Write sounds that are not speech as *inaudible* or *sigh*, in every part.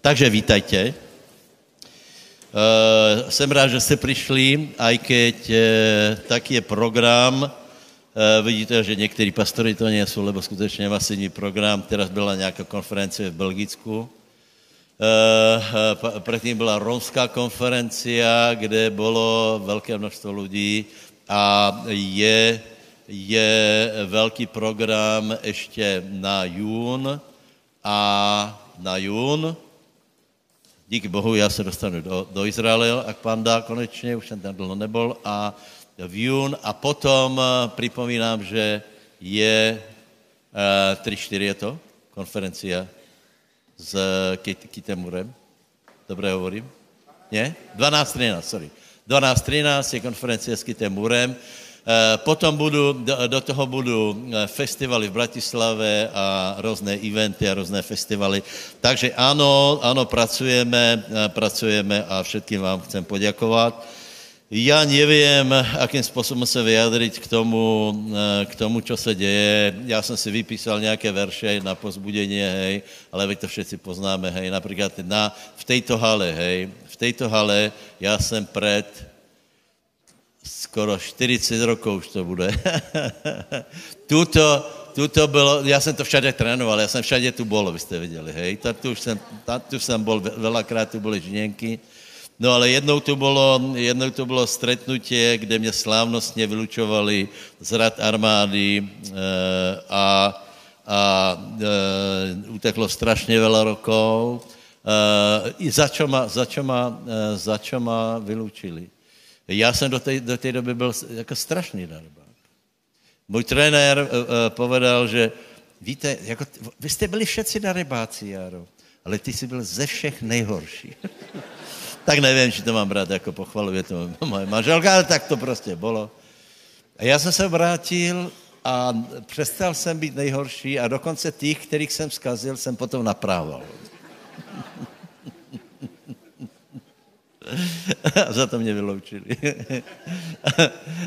Takže vítajte. Uh, jsem rád, že jste přišli, aj keď uh, tak je program. Uh, vidíte, že někteří pastory to nejsou, lebo skutečně masivní program. Teraz byla nějaká konference v Belgicku. Uh, předtím byla romská konferencia, kde bylo velké množstvo lidí a je, je velký program ještě na jún a na jún díky Bohu, já se dostanu do, do Izraele, ak pán dá konečně, už jsem tam dlouho nebol, a v jún a potom uh, připomínám, že je uh, 3-4 je to, konferencia s Kit, Kitemurem. Dobré hovorím? Ne? 12-13, sorry. 12-13 je konferencia s Kitemurem. Eh, potom budu, do, toho budu eh, festivaly v Bratislave a různé eventy a různé festivaly. Takže ano, ano, pracujeme, eh, pracujeme a všetkým vám chcem poděkovat. Já nevím, akým způsobem se vyjadřit k tomu, k tomu, co se děje. Já jsem si vypísal nějaké verše na pozbudení, hej, ale vy to všetci poznáme, hej. Například na, v této hale, hej, v této hale já jsem před skoro 40 rokov už to bude. *laughs* tuto, tuto bylo, já jsem to všade trénoval, já jsem všade tu bol, byste viděli, hej. Ta, tu, jsem, ta, tu jsem bol, velakrát tu byly žněnky. No ale jednou tu bylo, jednou tu bylo stretnutie, kde mě slávnostně vylučovali z rad armády e, a, a e, uteklo strašně veľa rokov. E, za čo ma, za čo ma, e, za čo ma vylučili? Já jsem do té, do té doby byl jako strašný darebák. Můj trenér uh, uh, povedal, že víte, jako, vy jste byli všetci darebáci, Jaro, ale ty jsi byl ze všech nejhorší. *laughs* tak nevím, či to mám brát jako pochvalu, je to moje manželka, ale tak to prostě bylo. A já jsem se vrátil a přestal jsem být nejhorší a dokonce těch, kterých jsem zkazil, jsem potom naprával. *laughs* *laughs* A za to mě vyloučili. *laughs*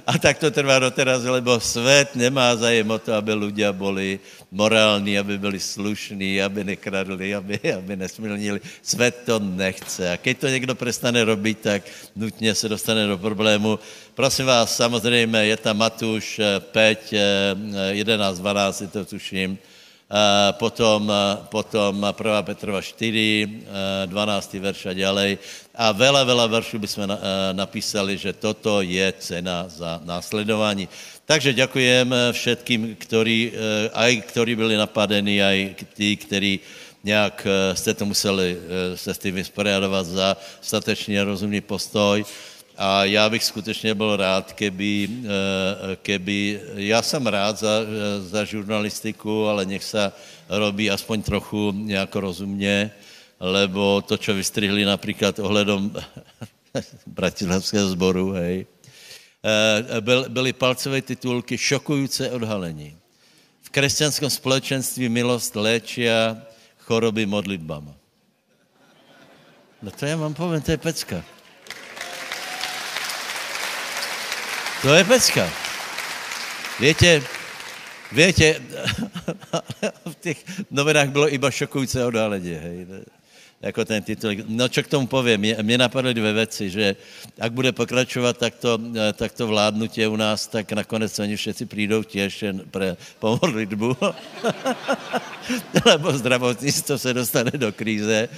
A tak to trvá doteraz, lebo svět nemá zájem o to, aby lidé byli morální, aby byli slušní, aby nekradli, aby, aby nesmilnili. Svět to nechce. A když to někdo přestane robit, tak nutně se dostane do problému. Prosím vás, samozřejmě je tam Matuš 5, 11, 12, to tuším, potom, potom 1. Petrova 4, 12. verš a ďalej. A veľa, veľa veršů bychom napísali, že toto je cena za následování. Takže děkujem všetkým, ktorí, aj ktorí byli napadení, aj tí, ktorí nějak jste to museli se s tím vysporiadovat za statečně rozumný postoj. A já bych skutečně byl rád, keby, eh, keby já jsem rád za, za žurnalistiku, ale nech se robí aspoň trochu nějak rozumně, lebo to, co vystrihli například ohledom *laughs* Bratislavského sboru, hej, eh, byl, byly palcové titulky šokující odhalení. V křesťanském společenství milost léčia choroby modlitbama. No to já vám povím, to je pecka. To je pecka. Víte, víte, *laughs* v těch novinách bylo iba šokující odhalení, hej jako ten titul. No, čo k tomu povím, mě, mě napadly dvě věci, že ak bude pokračovat takto, eh, takto vládnutě u nás, tak nakonec oni všetci přijdou těž pre pomodlitbu. *laughs* Lebo zdravotnictvo se dostane do kríze.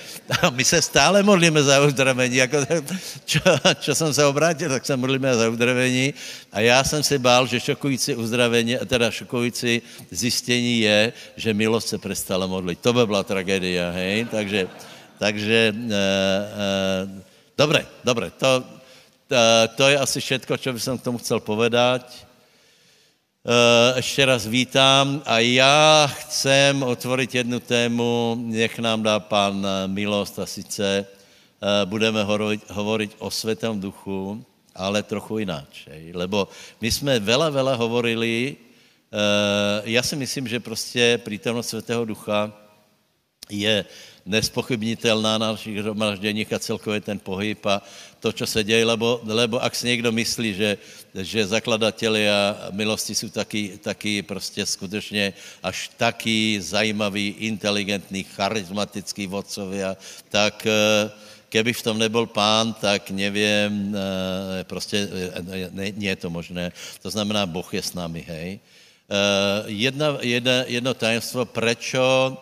A my se stále modlíme za uzdravení. Jako, *laughs* čo, čo jsem se obrátil, tak se modlíme za uzdravení. A já jsem si bál, že šokující uzdravení, teda šokující zjištění je, že milost se přestala modlit. To by byla tragédia, hej? Takže takže, e, e, dobré, dobré, to, to, to je asi všetko, co bych k tomu chcel povedať. E, ještě raz vítám a já chcem otvorit jednu tému, nech nám dá pan milost a sice e, budeme hovorit o světém duchu, ale trochu jináč. Lebo my jsme vela, vela hovorili, e, já si myslím, že prostě přítomnost světého ducha je nespochybnitelná na našich hromažděních a celkově ten pohyb a to, co se děje, lebo, lebo ak si někdo myslí, že, že zakladateli a milosti jsou taky, taky prostě skutečně až taky zajímavý, inteligentní, charismatický vodcovia, tak eh, keby v tom nebyl pán, tak nevím, eh, prostě eh, ne, nie je to možné. To znamená, Boh je s námi, hej. Jedna, jedna, jedno tajemstvo, prečo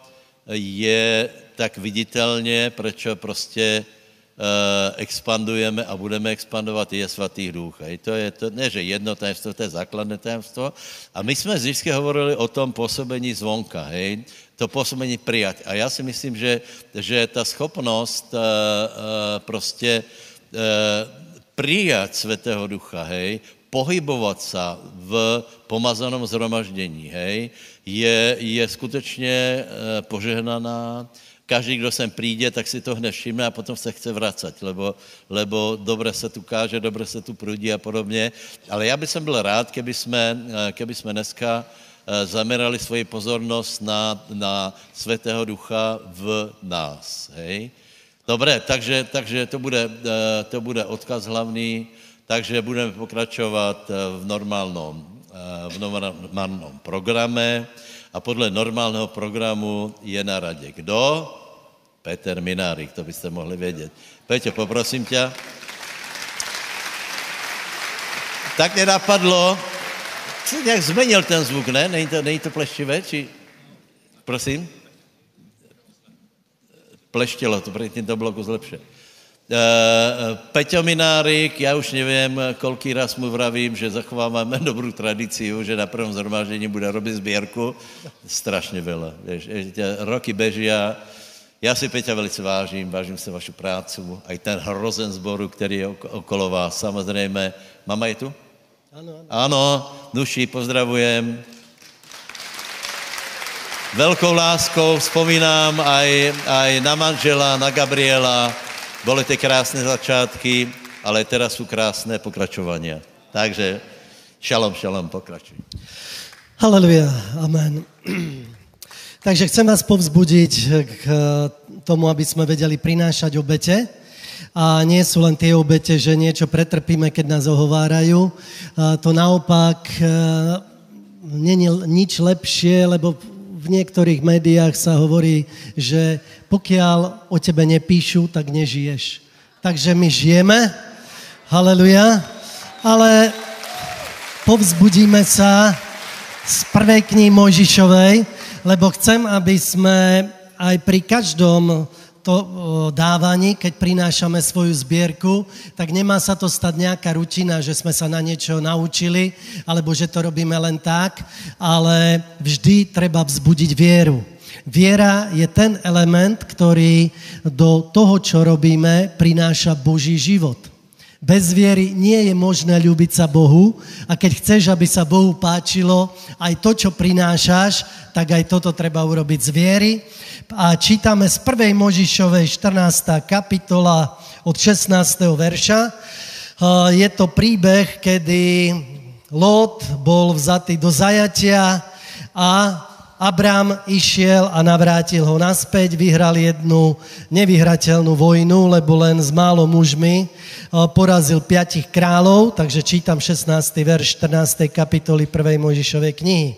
je tak viditelně, proč prostě uh, expandujeme a budeme expandovat, je svatý duch. Hej. To je to, ne, že jedno tajemstvo, to je základné tajemstvo. A my jsme vždycky hovorili o tom působení zvonka, hej. To působení přijat. A já si myslím, že, že ta schopnost uh, uh, prostě přijat Svatého Ducha, hej, pohybovat se v pomazanom zhromaždění, hej, je, je skutečně požehnaná, každý, kdo sem přijde, tak si to hned všimne a potom se chce vracet, lebo, lebo dobře se tu káže, dobře se tu prudí a podobně. Ale já bych byl rád, keby jsme, keby jsme dneska eh, zamerali svoji pozornost na, na Svatého Ducha v nás. Hej? Dobré, takže, takže to, bude, eh, to bude odkaz hlavní, takže budeme pokračovat eh, v normálnom, v normálnom programe a podle normálního programu je na radě kdo? Peter Minárik, to byste mohli vědět. Peťo, poprosím tě. Tak mě napadlo, se nějak změnil ten zvuk, ne? Není to, není to pleštivé, či... Prosím? Pleštilo, to předtím to lepší. Uh, Peťo Minárik, já už nevím, koliký raz mu vravím, že zachováváme *laughs* dobrou tradici, že na prvním zhromáždění bude robit sbírku. Strašně veľa. Víš, roky beží a já si Peťa velice vážím, vážím se vašu prácu, a i ten hrozen zboru, který je okolo vás, samozřejmě. Mama je tu? Ano, ano. Ano, Nuši, pozdravujem. Velkou láskou vzpomínám aj, aj na manžela, na Gabriela, Byly ty krásné začátky, ale teraz jsou krásné pokračování. Takže šalom, šalom, pokračuj. Haleluja, amen. Takže chcem vás povzbudiť k tomu, aby jsme vedeli prinášať obete. A nie sú len tie obete, že niečo pretrpíme, keď nás ohovárajú. To naopak e, není nič lepšie, lebo v niektorých médiách sa hovorí, že pokiaľ o tebe nepíšu, tak nežiješ. Takže my žijeme, haleluja, ale povzbudíme sa z prvej knihy Mojžišovej, lebo chcem, aby sme aj pri každom to dávaní, keď prinášame svoju zbierku, tak nemá sa to stať nejaká rutina, že sme sa na niečo naučili, alebo že to robíme len tak, ale vždy treba vzbudiť vieru. Viera je ten element, ktorý do toho, čo robíme, prináša Boží život. Bez viery nie je možné ľúbiť sa Bohu a keď chceš, aby sa Bohu páčilo aj to, čo prinášaš, tak aj toto treba urobiť z viery. A čítame z 1. Možišovej 14. kapitola od 16. verša. Je to príbeh, kedy Lot bol vzatý do zajatia a Abrám išiel a navrátil ho naspäť, vyhral jednu nevyhrateľnú vojnu, lebo len s málo mužmi porazil piatich kráľov, takže čítam 16. verš 14. kapitoly 1. Mojžišovej knihy.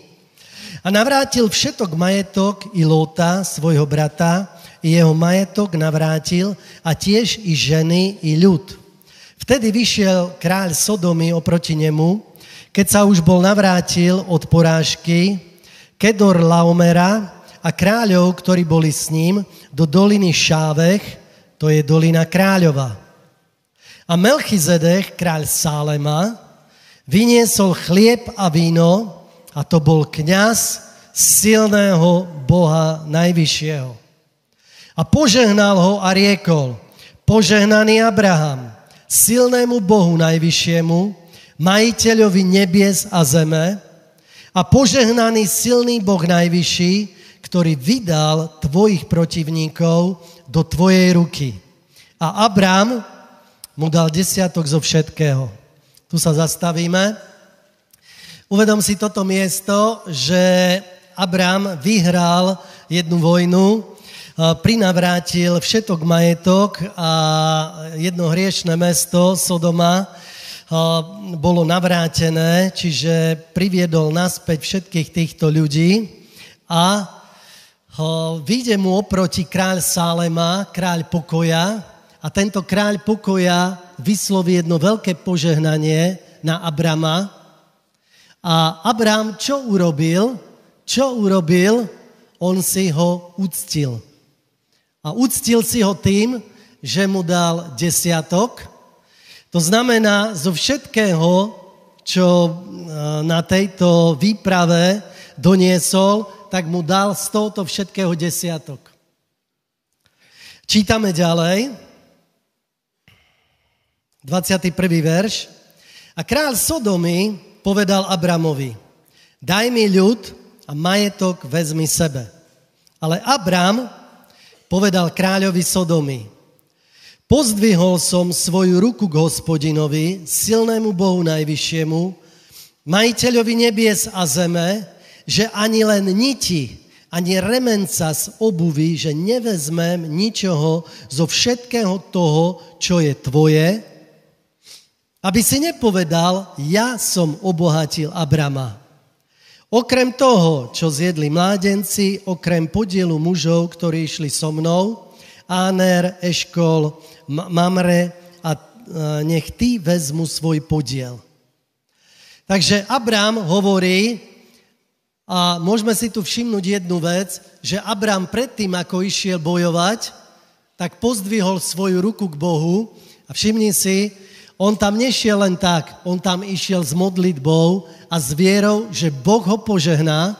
A navrátil všetok majetok i Lóta, svojho brata, i jeho majetok navrátil a tiež i ženy, i ľud. Vtedy vyšiel kráľ Sodomy oproti nemu, keď sa už bol navrátil od porážky, Kedor Laomera a kráľov, ktorí boli s ním, do doliny Šávech, to je dolina kráľova. A Melchizedech, kráľ Sálema, vyniesol chlieb a víno a to bol kňaz silného Boha Najvyššieho. A požehnal ho a riekol, požehnaný Abraham, silnému Bohu Najvyššiemu, majiteľovi nebies a zeme, a požehnaný silný Boh Najvyšší, ktorý vydal tvojich protivníkov do tvojej ruky. A Abram mu dal desiatok zo všetkého. Tu sa zastavíme. Uvedom si toto miesto, že Abram vyhral jednu vojnu prinavrátil všetok majetok a jedno hriešné mesto, Sodoma, bolo navrátené, čiže priviedol naspäť všetkých týchto ľudí a vyjde mu oproti kráľ Sálema, kráľ pokoja a tento kráľ pokoja vysloví jedno veľké požehnanie na Abrama. A Abram čo urobil? Čo urobil? On si ho uctil. A uctil si ho tým, že mu dal desiatok, to znamená, zo všetkého, čo e, na tejto výprave doniesol, tak mu dal z tohoto všetkého desiatok. Čítame ďalej. 21. verš. A král Sodomy povedal Abramovi, daj mi ľud a majetok vezmi sebe. Ale Abram povedal kráľovi Sodomy, Pozdvihol som svoju ruku k hospodinovi, silnému Bohu najvyššiemu, majiteľovi nebies a zeme, že ani len niti, ani remenca z obuvy, že nevezmem ničoho zo všetkého toho, čo je tvoje, aby si nepovedal, ja som obohatil Abrama. Okrem toho, čo zjedli mládenci, okrem podielu mužov, ktorí išli so mnou, Áner, Eškol, Mamre a nech ty vezmu svoj podiel. Takže Abrám hovorí, a môžeme si tu všimnúť jednu vec, že Abrám predtým, ako išiel bojovať, tak pozdvihol svoju ruku k Bohu a všimni si, on tam nešiel len tak, on tam išiel s modlitbou a s vierou, že Boh ho požehná,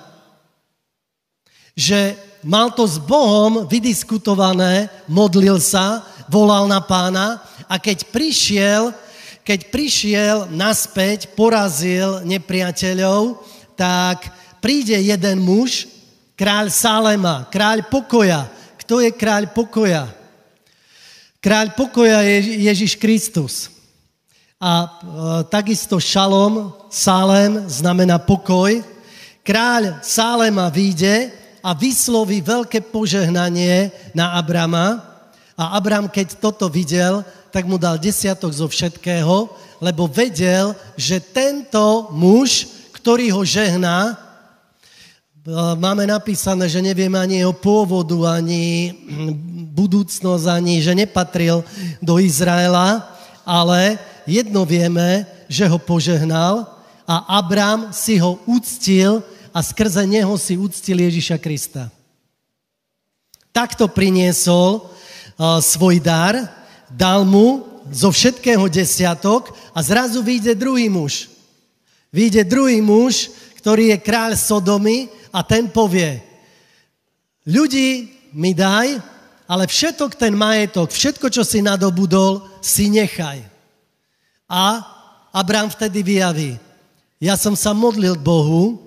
že mal to s Bohom vydiskutované, modlil sa, volal na pána a keď prišiel, keď prišiel naspäť, porazil nepriateľov, tak príde jeden muž, kráľ Salema, kráľ pokoja. Kto je kráľ pokoja? Kráľ pokoja je Ježiš Kristus. A e, takisto šalom, Salem znamená pokoj. Kráľ Salema vyjde a vysloví veľké požehnanie na Abrama, a Abram, keď toto videl, tak mu dal desiatok zo všetkého, lebo vedel, že tento muž, ktorý ho žehná, e, máme napísané, že nevieme ani jeho pôvodu, ani *clears throat* budúcnosť, ani že nepatril do Izraela, ale jedno vieme, že ho požehnal a Abram si ho uctil a skrze neho si uctil Ježiša Krista. Takto priniesol svoj dar, dal mu zo všetkého desiatok a zrazu vyjde druhý muž. Vyjde druhý muž, ktorý je kráľ Sodomy a ten povie, ľudí mi daj, ale všetok ten majetok, všetko, čo si nadobudol, si nechaj. A Abrám vtedy vyjaví, ja som sa modlil Bohu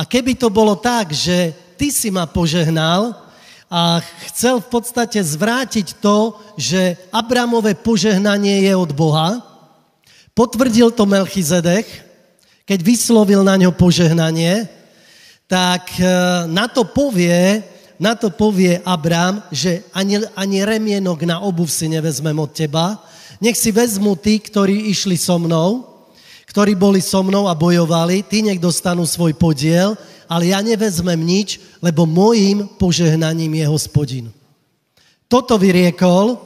a keby to bolo tak, že ty si ma požehnal, a chcel v podstate zvrátiť to, že Abramové požehnanie je od Boha. Potvrdil to Melchizedek, keď vyslovil na ňo požehnanie, tak e, na to povie, na to povie Abram, že ani, ani remienok na obuv si nevezmem od teba, nech si vezmu tí, ktorí išli so mnou, ktorí boli so mnou a bojovali, tí nech dostanú svoj podiel ale ja nevezmem nič, lebo mojím požehnaním je hospodin. Toto vyriekol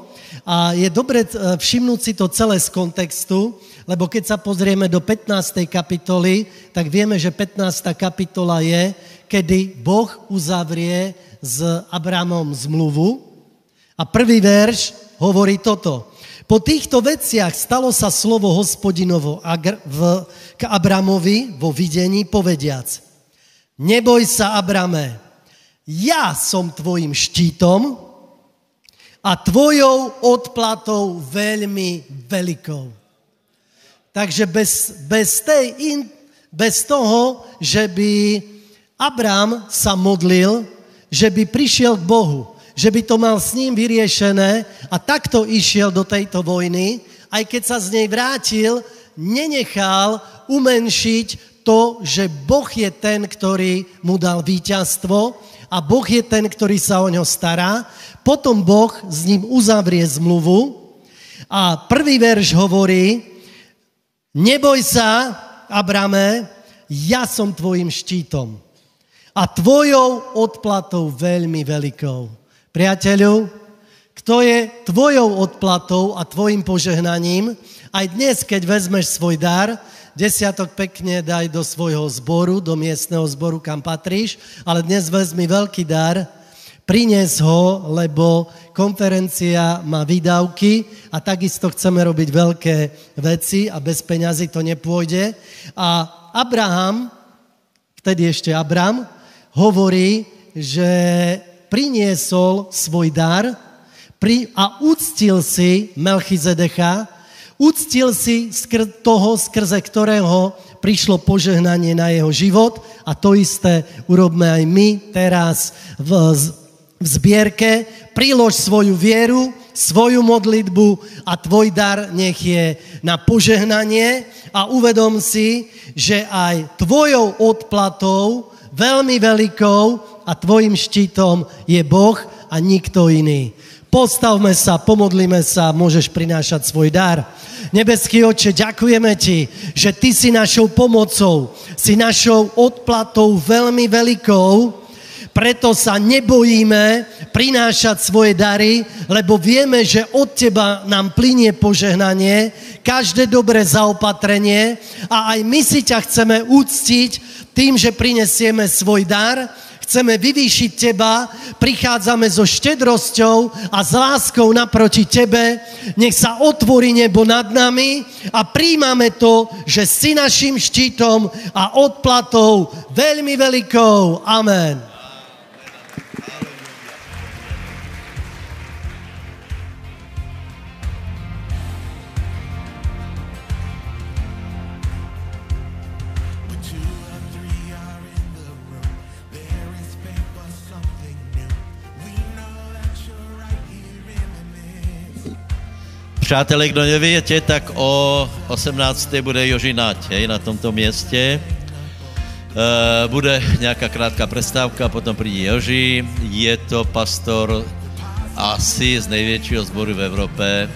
a je dobre eh, všimnúť si to celé z kontextu, lebo keď sa pozrieme do 15. kapitoly, tak vieme, že 15. kapitola je, kedy Boh uzavrie s Abramom zmluvu a prvý verš hovorí toto. Po týchto veciach stalo sa slovo hospodinovo k Abramovi vo videní povediac. Neboj sa, Abrame, ja som tvojim štítom a tvojou odplatou veľmi veľkou. Takže bez, bez, tej in, bez toho, že by Abram sa modlil, že by prišiel k Bohu, že by to mal s ním vyriešené a takto išiel do tejto vojny, aj keď sa z nej vrátil, nenechal umenšiť to, že Boh je ten, ktorý mu dal víťazstvo a Boh je ten, ktorý sa o ňo stará. Potom Boh s ním uzavrie zmluvu a prvý verš hovorí, neboj sa, Abrame, ja som tvojim štítom a tvojou odplatou veľmi veľkou. Priateľu, kto je tvojou odplatou a tvojim požehnaním, aj dnes, keď vezmeš svoj dar, desiatok pekne daj do svojho zboru, do miestneho zboru, kam patríš, ale dnes vezmi veľký dar, prines ho, lebo konferencia má výdavky a takisto chceme robiť veľké veci a bez peňazí to nepôjde. A Abraham, vtedy ešte Abram, hovorí, že priniesol svoj dar a uctil si Melchizedecha, Uctil si skr toho, skrze ktorého prišlo požehnanie na jeho život a to isté urobme aj my teraz v, v zbierke. Prilož svoju vieru, svoju modlitbu a tvoj dar nech je na požehnanie a uvedom si, že aj tvojou odplatou, veľmi veľkou a tvojim štítom je Boh a nikto iný. Postavme sa, pomodlíme sa, môžeš prinášať svoj dar. Nebeský oče, ďakujeme ti, že ty si našou pomocou, si našou odplatou veľmi veľkou, preto sa nebojíme prinášať svoje dary, lebo vieme, že od teba nám plinie požehnanie, každé dobré zaopatrenie a aj my si ťa chceme úctiť tým, že prinesieme svoj dar, chceme vyvýšiť teba, prichádzame so štedrosťou a s láskou naproti tebe, nech sa otvorí nebo nad nami a príjmame to, že si našim štítom a odplatou veľmi veľkou. Amen. Přátelé, kdo nevíte, tak o 18. bude Jožinať, hej, na tomto městě. E, bude nějaká krátká přestávka, potom přijde Joži. Je to pastor asi z největšího sboru v Evropě,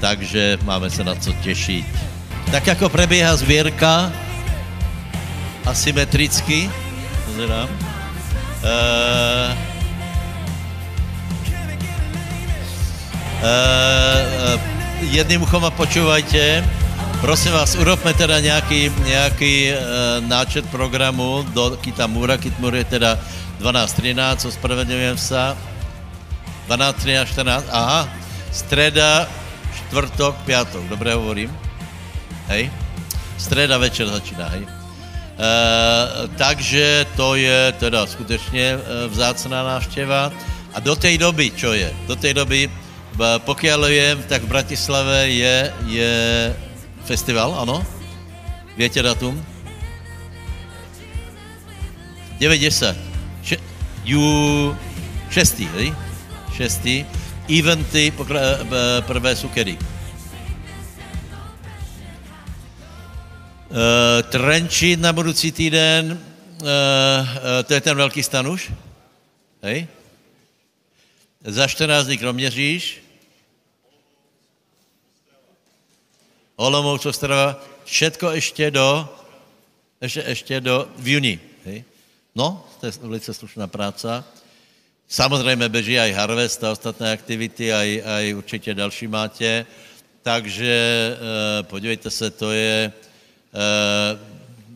takže máme se na co těšit. Tak jako prebíhá zvěrka, asymetricky, pozerám, e, jedným uchom a počúvajte. Prosím vás, urobme teda nějaký, nějaký uh, náčet programu do Kitamura. Kitamur je teda 12.13, ospravedlňujem. 12, 13, 14, aha. Streda, čtvrtok, piatok, dobré hovorím? Hej? Streda večer začíná, hej? Uh, takže to je teda skutečně vzácná návštěva. A do té doby, čo je? Do té doby Pokiaľ viem, tak v Bratislave je, je festival, ano? Viete datum? 90. Še, ju, šestý, hej? Šestý. Eventy pokra, prvé sú kedy? Uh, Trenčín na budoucí týden, uh, uh, to je ten velký stan už? Hej? Za 14 dní Kroměříž, Olomouc, Ostrava, všetko ještě do, ještě, ještě do v juni. Hej? No, to je velice slušná práce. Samozřejmě beží aj Harvest a ostatné aktivity, aj, aj určitě další máte. Takže e, podívejte se, to je, e,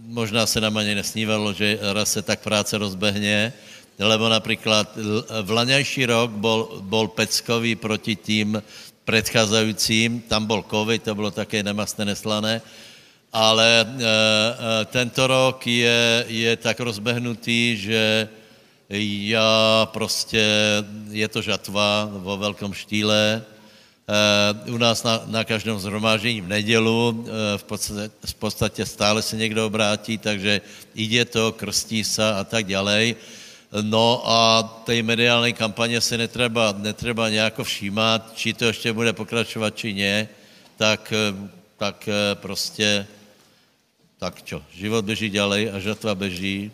možná se nám ani nesnívalo, že raz se tak práce rozbehne, lebo například v laňajší rok bol, bol Peckový proti tým předcházejícím, tam byl covid, to bylo také nemastné, neslané, ale e, tento rok je, je tak rozbehnutý, že já prostě, je to žatva vo velkom štíle, e, u nás na, na každém zhromáždění v nedělu, v, podstatě, v podstatě stále se někdo obrátí, takže ide to, krstí se a tak dále. No a té mediální kampaně se netreba, netreba nějak všímat, či to ještě bude pokračovat, či ne, tak, tak prostě tak čo, život beží ďalej a žatva beží.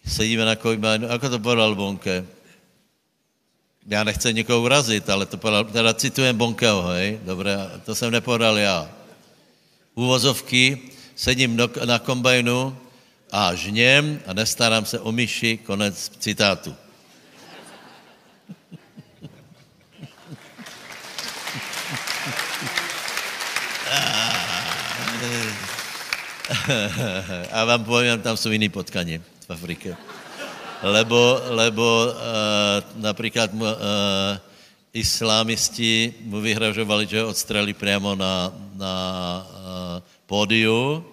Sedíme na kojmánu, ako to povedal Bonke? Já nechci někoho urazit, ale to povedal, teda citujem Bonkeho, hej, dobré, to jsem nepovedal já. Úvozovky, sedím na kombajnu a žněm a nestarám se o myši, konec citátu. A vám povím, tam jsou jiný potkaně v Afrike. Lebo, lebo uh, například uh, islámisti mu vyhražovali, že ho odstrelí přímo na, na uh, pódiu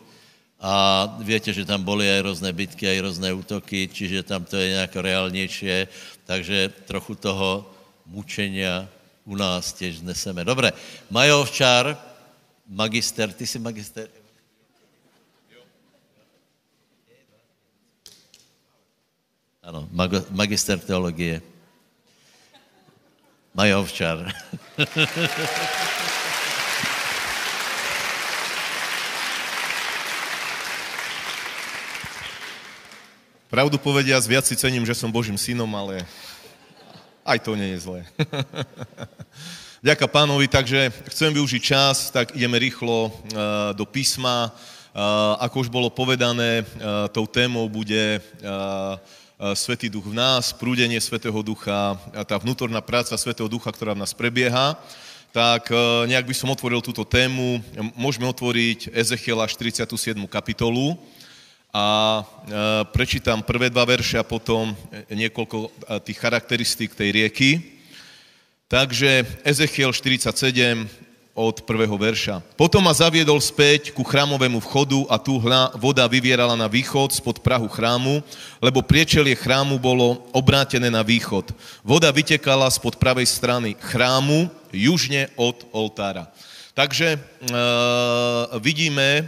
a víte, že tam byly aj různé bitky, aj různé útoky, čiže tam to je nějak reálnější, takže trochu toho mučenia u nás těž neseme. Dobre, Majo magister, ty jsi magister? Ano, mag- magister teologie. Majo Ovčár. *laughs* Pravdu povediac, viac si cením, že som Božím synom, ale aj to nie je zlé. *laughs* Ďaká pánovi, takže chcem využiť čas, tak ideme rýchlo uh, do písma. Uh, ako už bolo povedané, uh, tou témou bude Svetý duch v nás, prúdenie Svetého ducha, tá vnútorná práca Svetého ducha, ktorá v nás prebieha. Tak nejak by som otvoril túto tému. Môžeme otvoriť Ezechiela 47. kapitolu a prečítam prvé dva verše a potom niekoľko tých charakteristík tej rieky. Takže Ezechiel 47, od prvého verša. Potom ma zaviedol späť ku chrámovému vchodu a tu voda vyvierala na východ spod prahu chrámu, lebo priečelie chrámu bolo obrátené na východ. Voda vytekala spod pravej strany chrámu, južne od oltára. Takže e, vidíme e,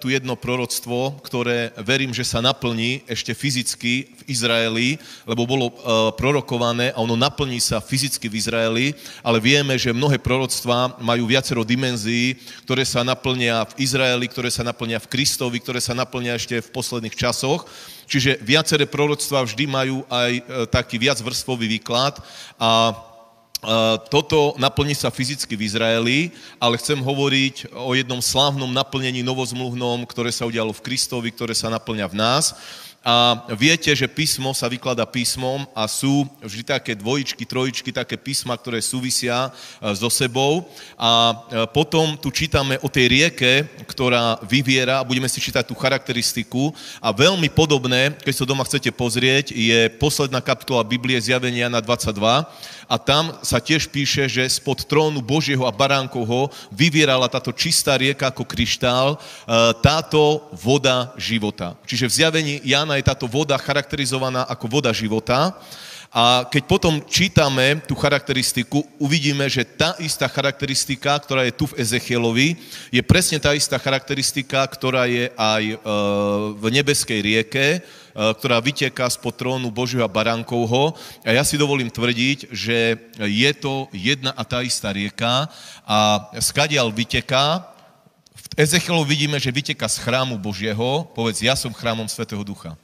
tu jedno proroctvo, ktoré verím, že sa naplní ešte fyzicky v Izraeli, lebo bolo e, prorokované a ono naplní sa fyzicky v Izraeli, ale vieme, že mnohé proroctvá majú viacero dimenzií, ktoré sa naplnia v Izraeli, ktoré sa naplnia v Kristovi, ktoré sa naplnia ešte v posledných časoch. Čiže viaceré proroctvá vždy majú aj e, taký viacvrstvový výklad a toto naplní sa fyzicky v Izraeli, ale chcem hovoriť o jednom slávnom naplnení novozmluvnom, ktoré sa udialo v Kristovi, ktoré sa naplňa v nás. A viete, že písmo sa vyklada písmom a sú vždy také dvojičky, trojičky, také písma, ktoré súvisia e, so sebou. A e, potom tu čítame o tej rieke, ktorá vyviera a budeme si čítať tú charakteristiku. A veľmi podobné, keď sa doma chcete pozrieť, je posledná kapitola Biblie Zjavenia na 22 a tam sa tiež píše, že spod trónu Božieho a Baránkovho vyvierala táto čistá rieka ako kryštál, e, táto voda života. Čiže v zjavení Jana je táto voda charakterizovaná ako voda života. A keď potom čítame tú charakteristiku, uvidíme, že tá istá charakteristika, ktorá je tu v Ezechielovi, je presne tá istá charakteristika, ktorá je aj e, v nebeskej rieke, Eh, ktorá vyteká spod trónu Božieho Barankovho. A ja si dovolím tvrdiť, že je to jedna a tá istá rieka a skadial vyteká, v Ezechielovi vidíme, že vyteká z chrámu Božieho, povedz, ja som chrámom Svetého Ducha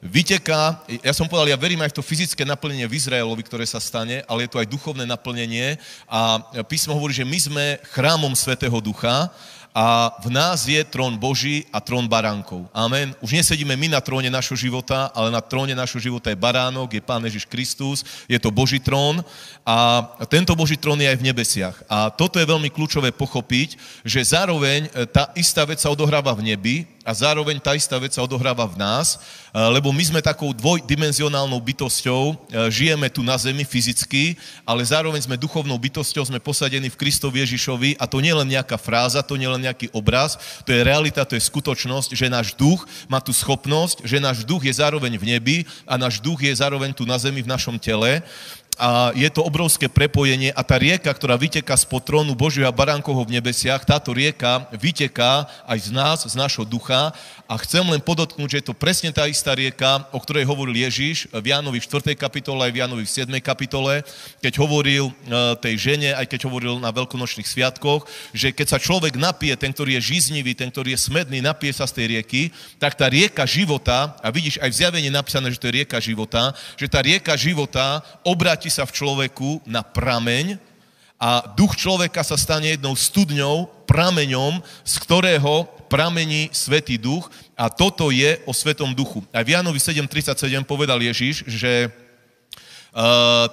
vyteká, ja som povedal, ja verím aj v to fyzické naplnenie v Izraelovi, ktoré sa stane, ale je to aj duchovné naplnenie a písmo hovorí, že my sme chrámom Svetého Ducha a v nás je trón Boží a trón baránkov. Amen. Už nesedíme my na tróne našho života, ale na tróne našho života je baránok, je Pán Ježiš Kristus, je to Boží trón a tento Boží trón je aj v nebesiach. A toto je veľmi kľúčové pochopiť, že zároveň e, tá istá vec sa odohráva v nebi, a zároveň tá istá vec sa odohráva v nás, eh, lebo my sme takou dvojdimenzionálnou bytosťou, eh, žijeme tu na zemi fyzicky, ale zároveň sme duchovnou bytosťou, sme posadení v Kristovi Ježišovi a to nie len nejaká fráza, to nie len nejaký obraz, to je realita, to je skutočnosť, že náš duch má tu schopnosť, že náš duch je zároveň v nebi a náš duch je zároveň tu na zemi v našom tele a je to obrovské prepojenie a tá rieka, ktorá vyteká z trónu Božieho a Baránkoho v nebesiach, táto rieka vyteká aj z nás, z nášho ducha a chcem len podotknúť, že je to presne tá istá rieka, o ktorej hovoril Ježiš v Jánovi 4. kapitole aj v Jánovi 7. kapitole, keď hovoril e, tej žene, aj keď hovoril na veľkonočných sviatkoch, že keď sa človek napije, ten, ktorý je žiznivý, ten, ktorý je smedný, napije sa z tej rieky, tak tá rieka života, a vidíš aj v zjavení napísané, že to je rieka života, že tá rieka života obráti sa v človeku na prameň, a duch človeka sa stane jednou studňou, prameňom, z ktorého pramení Svetý duch a toto je o Svetom duchu. A v Jánovi 7.37 povedal Ježiš, že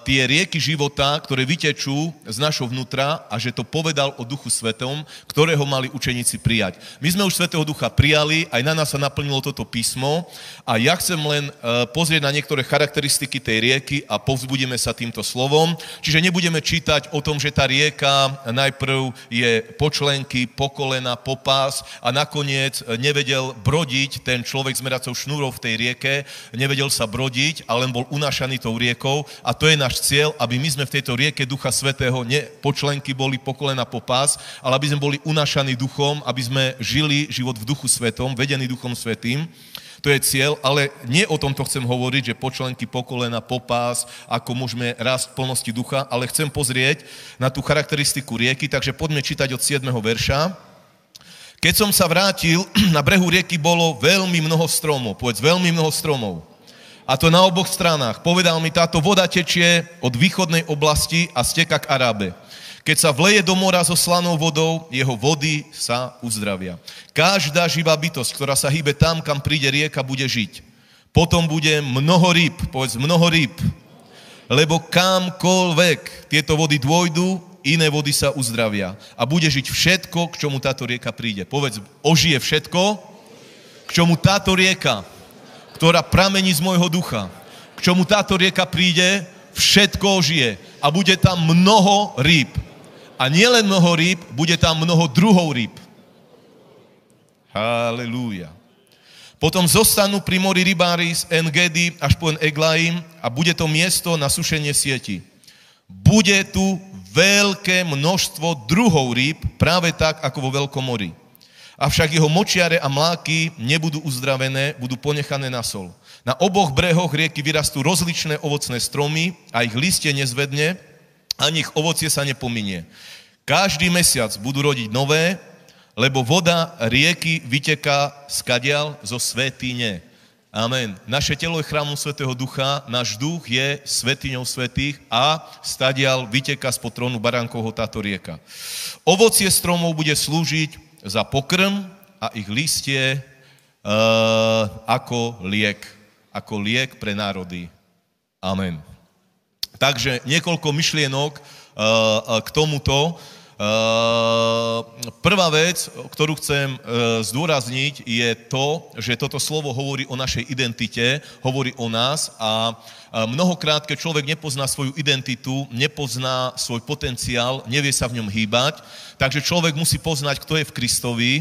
tie rieky života, ktoré vytečú z našho vnútra a že to povedal o Duchu Svetom, ktorého mali učeníci prijať. My sme už Svetého Ducha prijali, aj na nás sa naplnilo toto písmo a ja chcem len uh, pozrieť na niektoré charakteristiky tej rieky a povzbudíme sa týmto slovom. Čiže nebudeme čítať o tom, že tá rieka najprv je počlenky, pokolena, popás a nakoniec nevedel brodiť ten človek s meracou šnúrou v tej rieke, nevedel sa brodiť, ale len bol unášaný tou riekou a to je náš cieľ, aby my sme v tejto rieke Ducha Svetého ne počlenky boli po kolena po pás, ale aby sme boli unášaní duchom, aby sme žili život v Duchu Svetom, vedení Duchom Svetým. To je cieľ, ale nie o tomto chcem hovoriť, že počlenky po kolena, po pás, ako môžeme rásť v plnosti ducha, ale chcem pozrieť na tú charakteristiku rieky, takže poďme čítať od 7. verša. Keď som sa vrátil, *clears throat* na brehu rieky bolo veľmi mnoho stromov, povedz veľmi mnoho stromov a to na oboch stranách. Povedal mi, táto voda tečie od východnej oblasti a steka k Arábe. Keď sa vleje do mora so slanou vodou, jeho vody sa uzdravia. Každá živá bytosť, ktorá sa hýbe tam, kam príde rieka, bude žiť. Potom bude mnoho rýb, povedz mnoho rýb, lebo kamkoľvek tieto vody dôjdu, iné vody sa uzdravia. A bude žiť všetko, k čomu táto rieka príde. Povedz, ožije všetko, k čomu táto rieka ktorá pramení z môjho ducha. K čomu táto rieka príde, všetko žije a bude tam mnoho rýb. A nielen mnoho rýb, bude tam mnoho druhov rýb. Halelúja. Potom zostanú pri mori rybári z Engedy až po Eglaim a bude to miesto na sušenie sieti. Bude tu veľké množstvo druhov rýb, práve tak, ako vo Veľkom mori. Avšak jeho močiare a mláky nebudú uzdravené, budú ponechané na sol. Na oboch brehoch rieky vyrastú rozličné ovocné stromy a ich listie nezvedne, ani ich ovocie sa nepominie. Každý mesiac budú rodiť nové, lebo voda rieky vyteká skadial zo svetýne. Amen. Naše telo je chrámom Svetého Ducha, náš duch je svetiňou svetých a stadial vyteká z trónu Baránkovho táto rieka. Ovocie stromov bude slúžiť za pokrm a ich listie uh, ako liek. Ako liek pre národy. Amen. Takže niekoľko myšlienok uh, k tomuto. Uh, prvá vec, ktorú chcem uh, zdôrazniť, je to, že toto slovo hovorí o našej identite, hovorí o nás a mnohokrát, keď človek nepozná svoju identitu, nepozná svoj potenciál, nevie sa v ňom hýbať, takže človek musí poznať, kto je v Kristovi,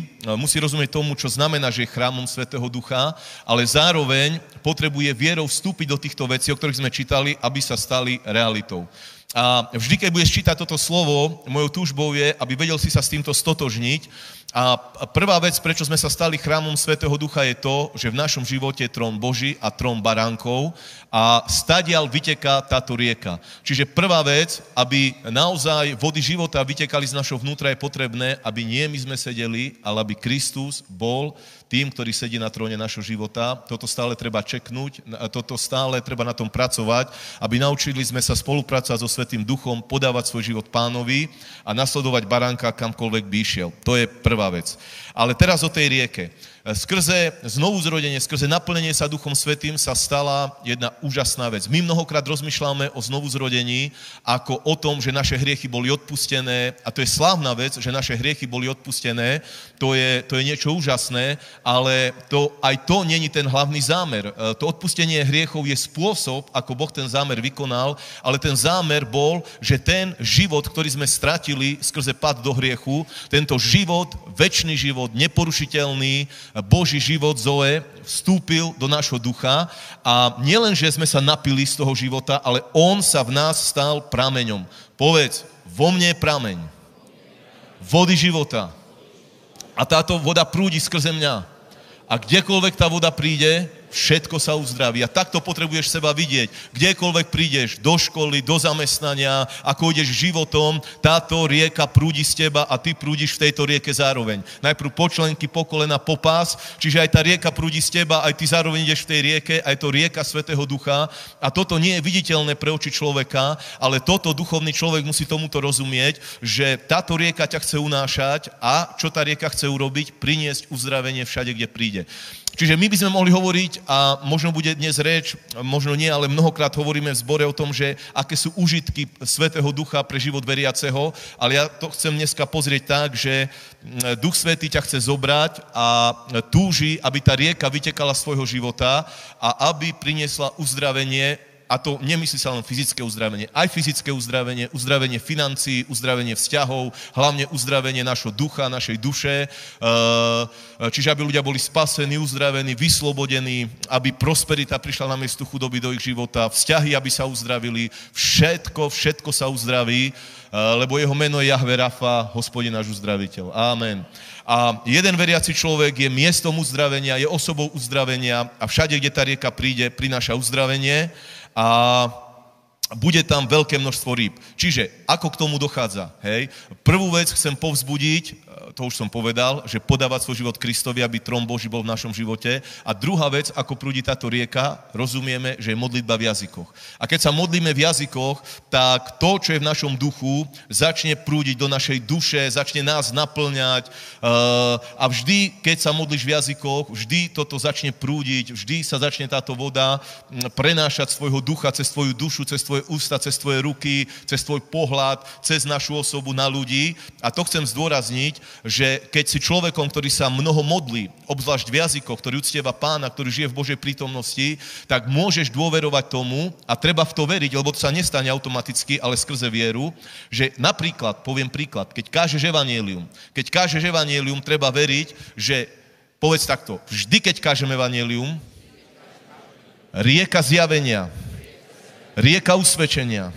musí rozumieť tomu, čo znamená, že je chrámom Svetého Ducha, ale zároveň potrebuje vierou vstúpiť do týchto vecí, o ktorých sme čítali, aby sa stali realitou. A vždy, keď budeš čítať toto slovo, mojou túžbou je, aby vedel si sa s týmto stotožniť. A prvá vec, prečo sme sa stali chrámom Svetého Ducha, je to, že v našom živote je trón Boží a trón baránkov a stadial vyteká táto rieka. Čiže prvá vec, aby naozaj vody života vytekali z našho vnútra, je potrebné, aby nie my sme sedeli, ale aby Kristus bol tým, ktorý sedí na tróne našho života. Toto stále treba čeknúť, toto stále treba na tom pracovať, aby naučili sme sa spolupracovať so Svetým Duchom, podávať svoj život pánovi a nasledovať baránka kamkoľvek by išiel. To je prvá vec. Ale teraz o tej rieke skrze znovu zrodenie, skrze naplnenie sa Duchom Svetým sa stala jedna úžasná vec. My mnohokrát rozmýšľame o znovu zrodení ako o tom, že naše hriechy boli odpustené a to je slávna vec, že naše hriechy boli odpustené, to je, to je niečo úžasné, ale to, aj to není ten hlavný zámer. E, to odpustenie hriechov je spôsob, ako Boh ten zámer vykonal, ale ten zámer bol, že ten život, ktorý sme stratili skrze pad do hriechu, tento život, väčší život, neporušiteľný, Boží život Zoe vstúpil do nášho ducha a nielen, že sme sa napili z toho života, ale on sa v nás stal prameňom. Povedz, vo mne je prameň. Vody života. A táto voda prúdi skrze mňa. A kdekoľvek tá voda príde, všetko sa uzdraví. A takto potrebuješ seba vidieť. Kdekoľvek prídeš, do školy, do zamestnania, ako ideš životom, táto rieka prúdi z teba a ty prúdiš v tejto rieke zároveň. Najprv po členky, po kolena, po pás, čiže aj tá rieka prúdi z teba, aj ty zároveň ideš v tej rieke, aj to rieka Svetého Ducha. A toto nie je viditeľné pre oči človeka, ale toto duchovný človek musí tomuto rozumieť, že táto rieka ťa chce unášať a čo tá rieka chce urobiť? Priniesť uzdravenie všade, kde príde. Čiže my by sme mohli hovoriť, a možno bude dnes reč, možno nie, ale mnohokrát hovoríme v zbore o tom, že aké sú užitky Svetého Ducha pre život veriaceho, ale ja to chcem dneska pozrieť tak, že mm, Duch Svetý ťa chce zobrať a túži, aby tá rieka vytekala svojho života a aby priniesla uzdravenie a to nemyslí sa len fyzické uzdravenie, aj fyzické uzdravenie, uzdravenie financií, uzdravenie vzťahov, hlavne uzdravenie našho ducha, našej duše, eh, čiže aby ľudia boli spasení, uzdravení, vyslobodení, aby prosperita prišla na miestu chudoby do ich života, vzťahy, aby sa uzdravili, všetko, všetko sa uzdraví, eh, lebo jeho meno je Jahve Rafa, hospodin náš uzdraviteľ. Amen. A jeden veriaci človek je miestom uzdravenia, je osobou uzdravenia a všade, kde tá rieka príde, prináša uzdravenie a bude tam veľké množstvo rýb. Čiže ako k tomu dochádza? Hej? Prvú vec chcem povzbudiť, to už som povedal, že podávať svoj život Kristovi, aby trón Boží bol v našom živote. A druhá vec, ako prúdi táto rieka, rozumieme, že je modlitba v jazykoch. A keď sa modlíme v jazykoch, tak to, čo je v našom duchu, začne prúdiť do našej duše, začne nás naplňať eh, a vždy, keď sa modlíš v jazykoch, vždy toto začne prúdiť, vždy sa začne táto voda hm, prenášať svojho ducha cez tvoju dušu, cez tvoje ústa, cez tvoje ruky, cez tvoj pohľad, cez našu osobu na ľudí. A to chcem zdôrazniť, že keď si človekom, ktorý sa mnoho modlí, obzvlášť v jazykoch, ktorý uctieva pána, ktorý žije v Božej prítomnosti, tak môžeš dôverovať tomu a treba v to veriť, lebo to sa nestane automaticky, ale skrze vieru, že napríklad, poviem príklad, keď kážeš evanielium, keď kážeš evanielium, treba veriť, že povedz takto, vždy keď kážem evanielium, rieka zjavenia, rieka usvedčenia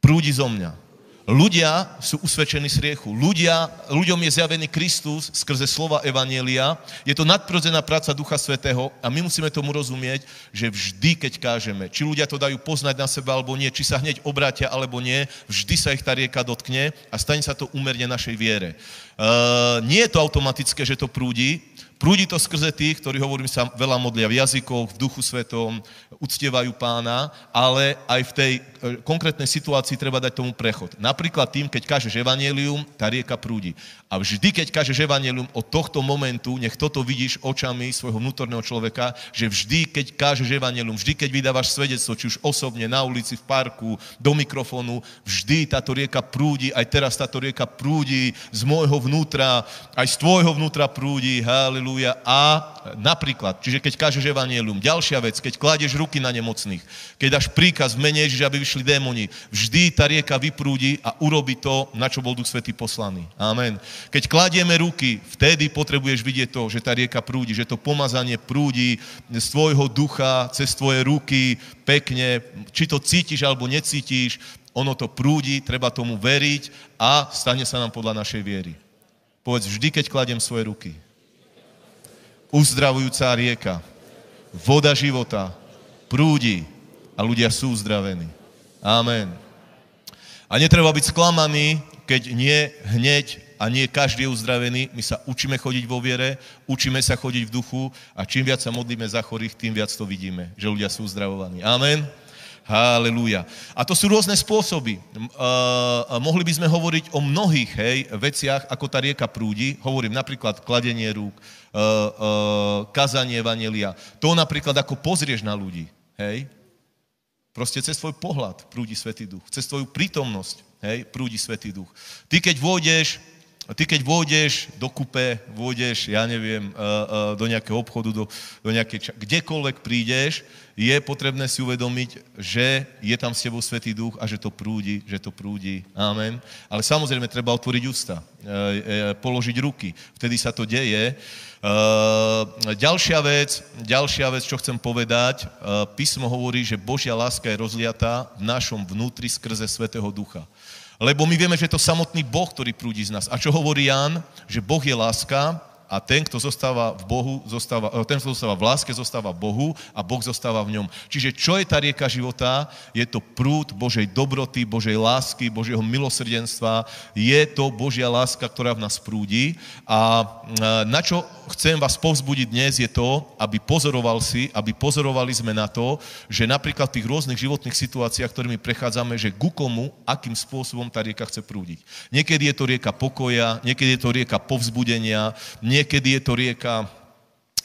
prúdi zo mňa. Ľudia sú usvedčení z riechu. Ľudia, ľuďom je zjavený Kristus skrze slova Evanielia. Je to nadprirodzená práca Ducha Svetého a my musíme tomu rozumieť, že vždy, keď kážeme, či ľudia to dajú poznať na seba alebo nie, či sa hneď obrátia alebo nie, vždy sa ich tá rieka dotkne a stane sa to úmerne našej viere. Uh, nie je to automatické, že to prúdi, Prúdi to skrze tých, ktorí, hovorím sa, veľa modlia v jazykoch, v duchu svetom, uctievajú pána, ale aj v tej e, konkrétnej situácii treba dať tomu prechod. Napríklad tým, keď kážeš evanelium, tá rieka prúdi. A vždy, keď kážeš evanelium od tohto momentu, nech toto vidíš očami svojho vnútorného človeka, že vždy, keď kážeš evanelium, vždy, keď vydávaš svedectvo, či už osobne, na ulici, v parku, do mikrofónu, vždy táto rieka prúdi, aj teraz táto rieka prúdi z môjho vnútra, aj z tvojho vnútra prúdi, haleluja. A napríklad, čiže keď kážeš evanielium, ďalšia vec, keď kladeš ruky na nemocných, keď dáš príkaz v mene Ježiš, aby vyšli démoni, vždy tá rieka vyprúdi a urobi to, na čo bol Duch Svetý poslaný. Amen. Keď kladieme ruky, vtedy potrebuješ vidieť to, že tá rieka prúdi, že to pomazanie prúdi z tvojho ducha, cez tvoje ruky, pekne, či to cítiš alebo necítiš, ono to prúdi, treba tomu veriť a stane sa nám podľa našej viery. Povedz vždy, keď kladiem svoje ruky uzdravujúca rieka, voda života, prúdi a ľudia sú uzdravení. Amen. A netreba byť sklamaný, keď nie hneď a nie každý je uzdravený. My sa učíme chodiť vo viere, učíme sa chodiť v duchu a čím viac sa modlíme za chorých, tým viac to vidíme, že ľudia sú uzdravovaní. Amen. Halelúja. A to sú rôzne spôsoby. Uh, mohli by sme o mnohých hej, veciach, ako tá rieka prúdi. Hovorím napríklad kladenie rúk, uh, uh, kazanie vanelia. To napríklad, ako pozrieš na ľudí. Hej. Proste cez tvoj pohľad prúdi Svetý Duch. Cez tvoju prítomnosť hej, prúdi Svetý Duch. Ty, keď vôjdeš ty keď vôjdeš do kupe, vôjdeš, ja neviem, do nejakého obchodu, do, do nejakej, kdekoľvek prídeš, je potrebné si uvedomiť, že je tam s tebou Svetý Duch a že to prúdi, že to prúdi. Amen. Ale samozrejme treba otvoriť ústa, položiť ruky. Vtedy sa to deje. Ďalšia vec, ďalšia vec, čo chcem povedať, písmo hovorí, že Božia láska je rozliatá v našom vnútri skrze Svetého Ducha. Lebo my vieme, že je to samotný Boh, ktorý prúdi z nás. A čo hovorí Jan? Že Boh je láska a ten, kto zostáva v Bohu, zostáva, eh, ten, kto zostáva v láske, zostáva Bohu a Boh zostáva v ňom. Čiže čo je tá rieka života? Je to prúd Božej dobroty, Božej lásky, Božieho milosrdenstva. Je to Božia láska, ktorá v nás prúdi. A eh, na čo chcem vás povzbudiť dnes je to, aby pozoroval si, aby pozorovali sme na to, že napríklad v tých rôznych životných situáciách, ktorými prechádzame, že ku komu, akým spôsobom tá rieka chce prúdiť. Niekedy je to rieka pokoja, niekedy je to rieka povzbudenia, nie niekedy je to rieka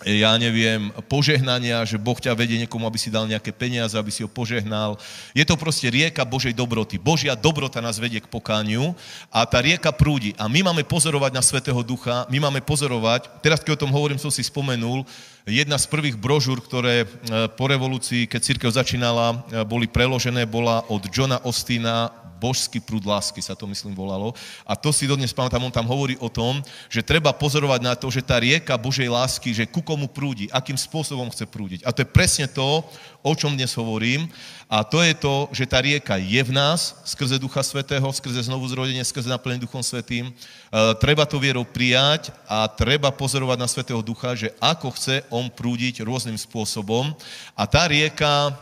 ja neviem, požehnania, že Boh ťa vedie niekomu, aby si dal nejaké peniaze, aby si ho požehnal. Je to proste rieka Božej dobroty. Božia dobrota nás vedie k pokániu a tá rieka prúdi. A my máme pozorovať na Svetého Ducha, my máme pozorovať, teraz keď o tom hovorím, som si spomenul, jedna z prvých brožúr, ktoré e, po revolúcii, keď církev začínala, e, boli preložené, bola od Johna Ostina božský prúd lásky, sa to myslím volalo. A to si dodnes pamätám, on tam hovorí o tom, že treba pozorovať na to, že tá rieka Božej lásky, že ku komu prúdi, akým spôsobom chce prúdiť. A to je presne to, o čom dnes hovorím. A to je to, že tá rieka je v nás skrze Ducha Svetého, skrze znovu zrodenie, skrze naplnenie Duchom Svetým. E, treba to vierou prijať a treba pozorovať na Svetého Ducha, že ako chce on prúdiť rôznym spôsobom. A tá rieka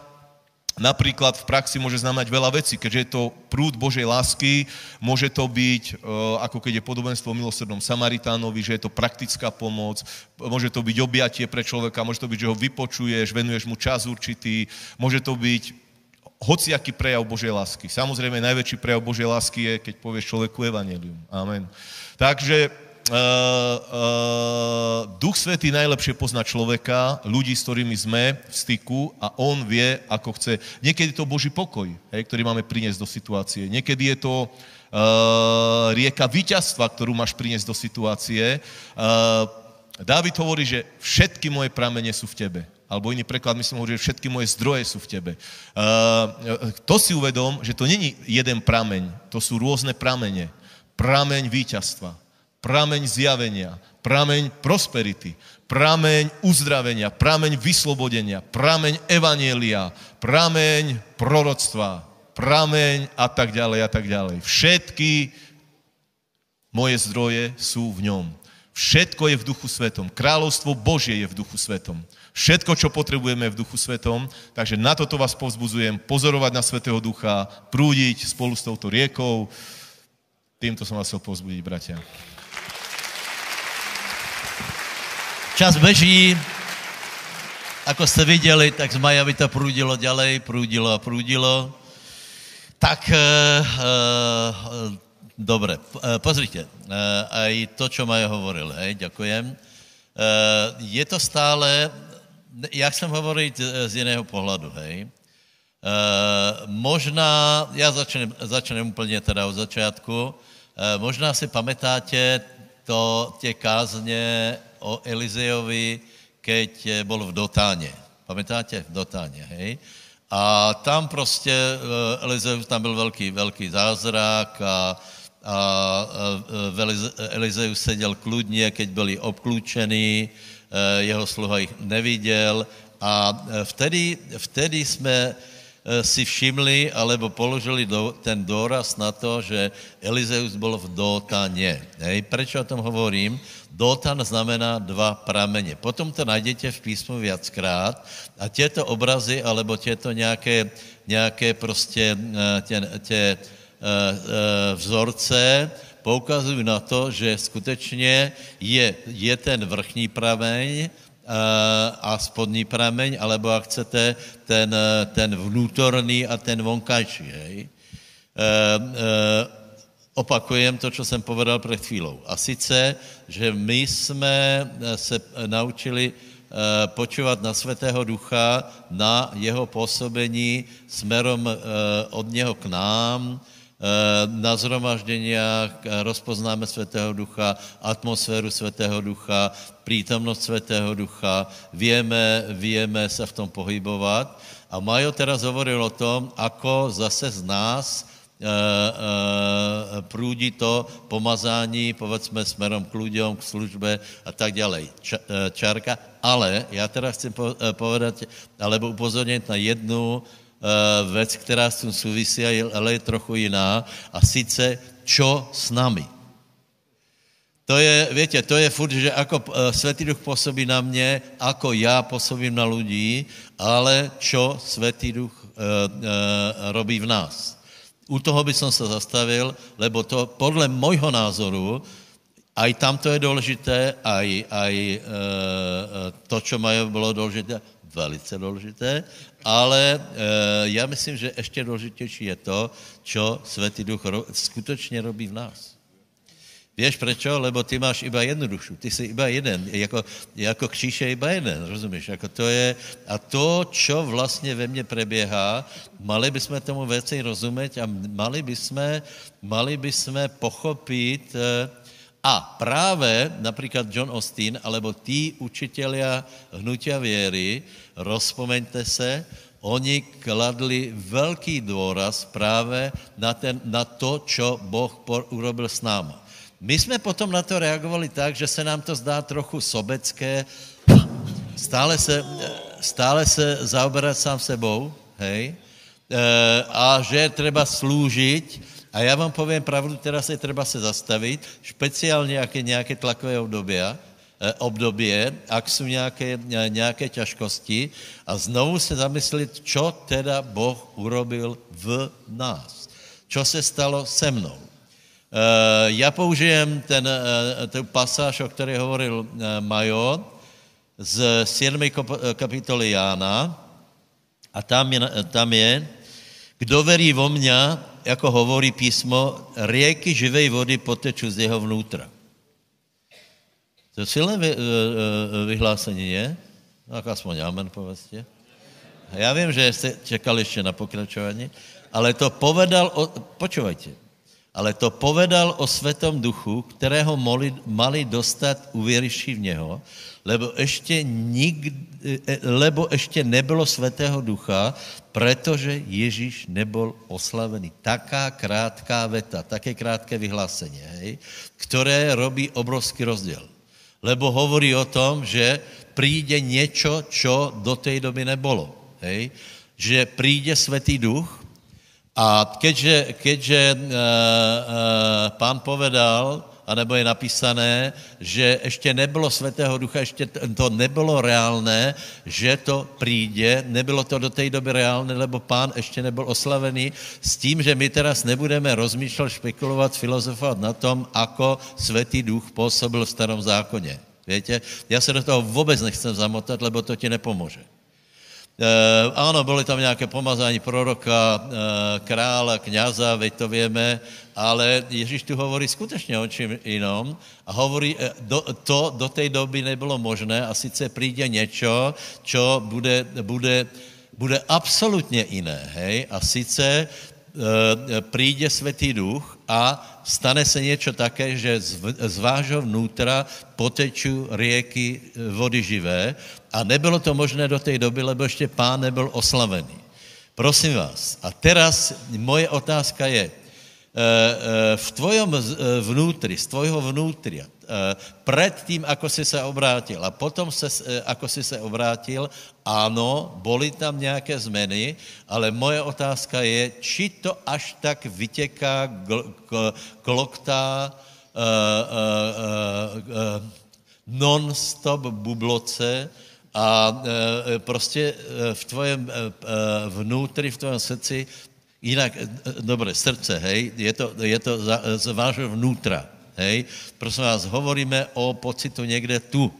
Napríklad v praxi môže znamenať veľa vecí, keďže je to prúd Božej lásky, môže to byť, e, ako keď je podobenstvo o milosrdnom Samaritánovi, že je to praktická pomoc, môže to byť objatie pre človeka, môže to byť, že ho vypočuješ, venuješ mu čas určitý, môže to byť hociaký prejav Božej lásky. Samozrejme, najväčší prejav Božej lásky je, keď povieš človeku evanelium. Amen. Takže uh, Duch Svetý najlepšie pozná človeka, ľudí, s ktorými sme v styku a on vie, ako chce. Niekedy to Boží pokoj, hej, ktorý máme priniesť do situácie. Niekedy je to uh, rieka víťazstva, ktorú máš priniesť do situácie. Uh, Dávid hovorí, že všetky moje pramene sú v tebe. Alebo iný preklad, myslím, hovorí, že všetky moje zdroje sú v tebe. Uh, to si uvedom, že to není jeden prameň, to sú rôzne pramene. Prameň víťazstva prameň zjavenia, prameň prosperity, prameň uzdravenia, prameň vyslobodenia, prameň evanielia, prameň proroctva, prameň a tak ďalej a tak ďalej. Všetky moje zdroje sú v ňom. Všetko je v duchu svetom. Kráľovstvo Božie je v duchu svetom. Všetko, čo potrebujeme je v duchu svetom. Takže na toto vás povzbudzujem pozorovať na Svetého Ducha, prúdiť spolu s touto riekou. Týmto som vás chcel povzbudiť, bratia. Čas beží, ako jste viděli, tak z Majavy to průdilo ďalej, průdilo a průdilo. Tak, e, e, dobre, pozrite, e, aj to, čo Maja hovoril, hej, ďakujem. E, je to stále, já chcem hovorit z jiného pohledu, hej. E, možná, já začnem, začnem úplně teda od začátku, e, možná si pamätáte to, tie kázně o Elizejovi, keď eh, bol v Dotáně. Pamätáte? V Dotáně, hej? A tam prostě eh, Elizeus, tam byl velký, velký zázrak a, a eh, Elizeus seděl kludně, keď byli obklúčení, jeho sluha jich neviděl a vtedy, vtedy jsme si všimli alebo položili do, ten důraz na to, že Elizeus byl v Dótaně. Hej, prečo o tom hovorím? Dótan znamená dva prameně. Potom to najdete v písmu viackrát a těto obrazy alebo těto nějaké, nějaké prostě eh, tě, tě, eh, vzorce poukazují na to, že skutečně je, je ten vrchní prameň, a spodní prameň, alebo ak chcete, ten, ten vnútorný a ten vonkajší, hej. E, e, opakujem to, co jsem povedal před chvílou. A sice, že my jsme se naučili e, počúvat na Svatého Ducha, na jeho působení smerom e, od něho k nám, na zhromažděniach rozpoznáme Svatého Ducha, atmosféru Svatého Ducha, prítomnost Svatého Ducha, vieme, vieme se v tom pohybovat. A Majo teraz hovoril o tom, ako zase z nás průdí to pomazání, povedzme, smerom k ľuďom, k službe a tak ďalej. Ča, e, čárka. Ale já teda chci povedat, alebo upozornit na jednu věc, která s tím souvisí, ale je trochu jiná, a sice, čo s nami. To je, větě, to je furt, že ako Svetý Duch působí na mě, ako já působím na lidí, ale čo Svetý Duch e, e, robí v nás. U toho by som se zastavil, lebo to podle mojho názoru, aj tam to je důležité, aj, aj e, to, čo mají, bylo důležité, velice důležité, ale e, já myslím, že ještě důležitější je to, čo Světý Duch ro, skutečně robí v nás. Víš prečo? Lebo ty máš iba jednu dušu, ty jsi iba jeden, jako, jako kříž je iba jeden, rozumíš? Jako to je, a to, čo vlastně ve mně preběhá, mali bychom tomu věci rozumět a mali bychom, mali bychom pochopit, e, a právě například John Austin, alebo tí učitelia hnutia věry, rozpomeňte se, oni kladli velký důraz právě na, ten, na to, čo Boh urobil s náma. My jsme potom na to reagovali tak, že se nám to zdá trochu sobecké, stále se, stále se zaoberat sám sebou, hej, e, a že je třeba sloužit, a já vám povím pravdu, teraz je třeba se zastavit, speciálně jak je nějaké tlakové období, Eh, obdobě, ak jsou nějaké, nějaké těžkosti a znovu se zamyslit, čo teda Boh urobil v nás. Čo se stalo se mnou. Eh, já použijem ten, ten pasáž, o které hovoril Majo, z 7. kapitoly Jána a tam je, tam je kdo verí vo mňa, jako hovorí písmo, rieky živej vody poteču z jeho vnútra. To je silné vy, vyhlásení, je? Tak aspoň amen povedzte. Já vím, že jste čekali ještě na pokračování, ale to povedal, počúvajte, ale to povedal o Svetom Duchu, kterého mali, mali dostat uvěřiši v něho, lebo ještě, nik, e, lebo ještě nebylo Svetého Ducha, protože Ježíš nebyl oslavený. Taká krátká veta, také krátké vyhlásení, hej, které robí obrovský rozdíl lebo hovorí o tom, že príde něco, čo do té doby nebolo. Hej? Že príde Svetý Duch a keďže, keďže uh, uh, pán povedal, anebo je napísané, že ještě nebylo Svatého Ducha, ještě to nebylo reálné, že to přijde, nebylo to do té doby reálné, lebo pán ještě nebyl oslavený, s tím, že my teraz nebudeme rozmýšlet, špekulovat, filozofovat na tom, ako Svatý Duch působil v starom zákoně. Víte? Já se do toho vůbec nechcem zamotat, lebo to ti nepomůže. E, ano, byly tam nějaké pomazání proroka, e, krála, kněza, veď to víme, ale Ježíš tu hovorí skutečně o čím jinom a hovorí, e, do, to do té doby nebylo možné a sice přijde něco, čo bude, bude, bude absolutně jiné, hej, a sice přijde Světý Duch a stane se něco také, že z, z vášho vnútra poteču rieky vody živé a nebylo to možné do té doby, lebo ještě pán nebyl oslavený. Prosím vás, a teraz moje otázka je, e, e, v tvojom vnútri, z tvojho vnútria, před tím, ako si se obrátil a potom, se, ako si se obrátil, ano, byly tam nějaké změny, ale moje otázka je, či to až tak vytěká kloktá non-stop bubloce a uh, prostě v tvojem vnútri, v tvém srdci, jinak, dobré, srdce, hej, je to, je to z vášho vnútra, hej, prosím vás, hovoríme o pocitu někde tu,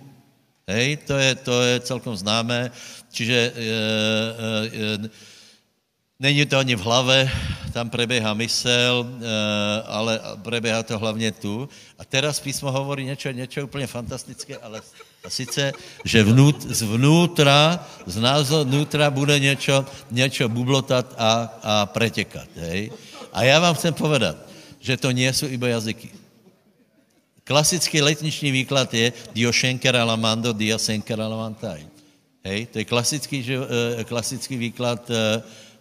hej, to je, to je celkom známé, čiže e, e, Není to ani v hlave, tam preběhá mysel, ale preběhá to hlavně tu. A teraz písmo hovorí něco, něco úplně fantastické, ale a sice, že vnút, zvnútra, z nás vnútra bude něco, něco bublotat a, a pretekat. Hej? A já vám chcem povedat, že to nie iba jazyky. Klasický letniční výklad je Dio Schenkera Lamando, Dia Senkera Lamantai. Hej, to je klasický, že, uh, klasický výklad. Uh,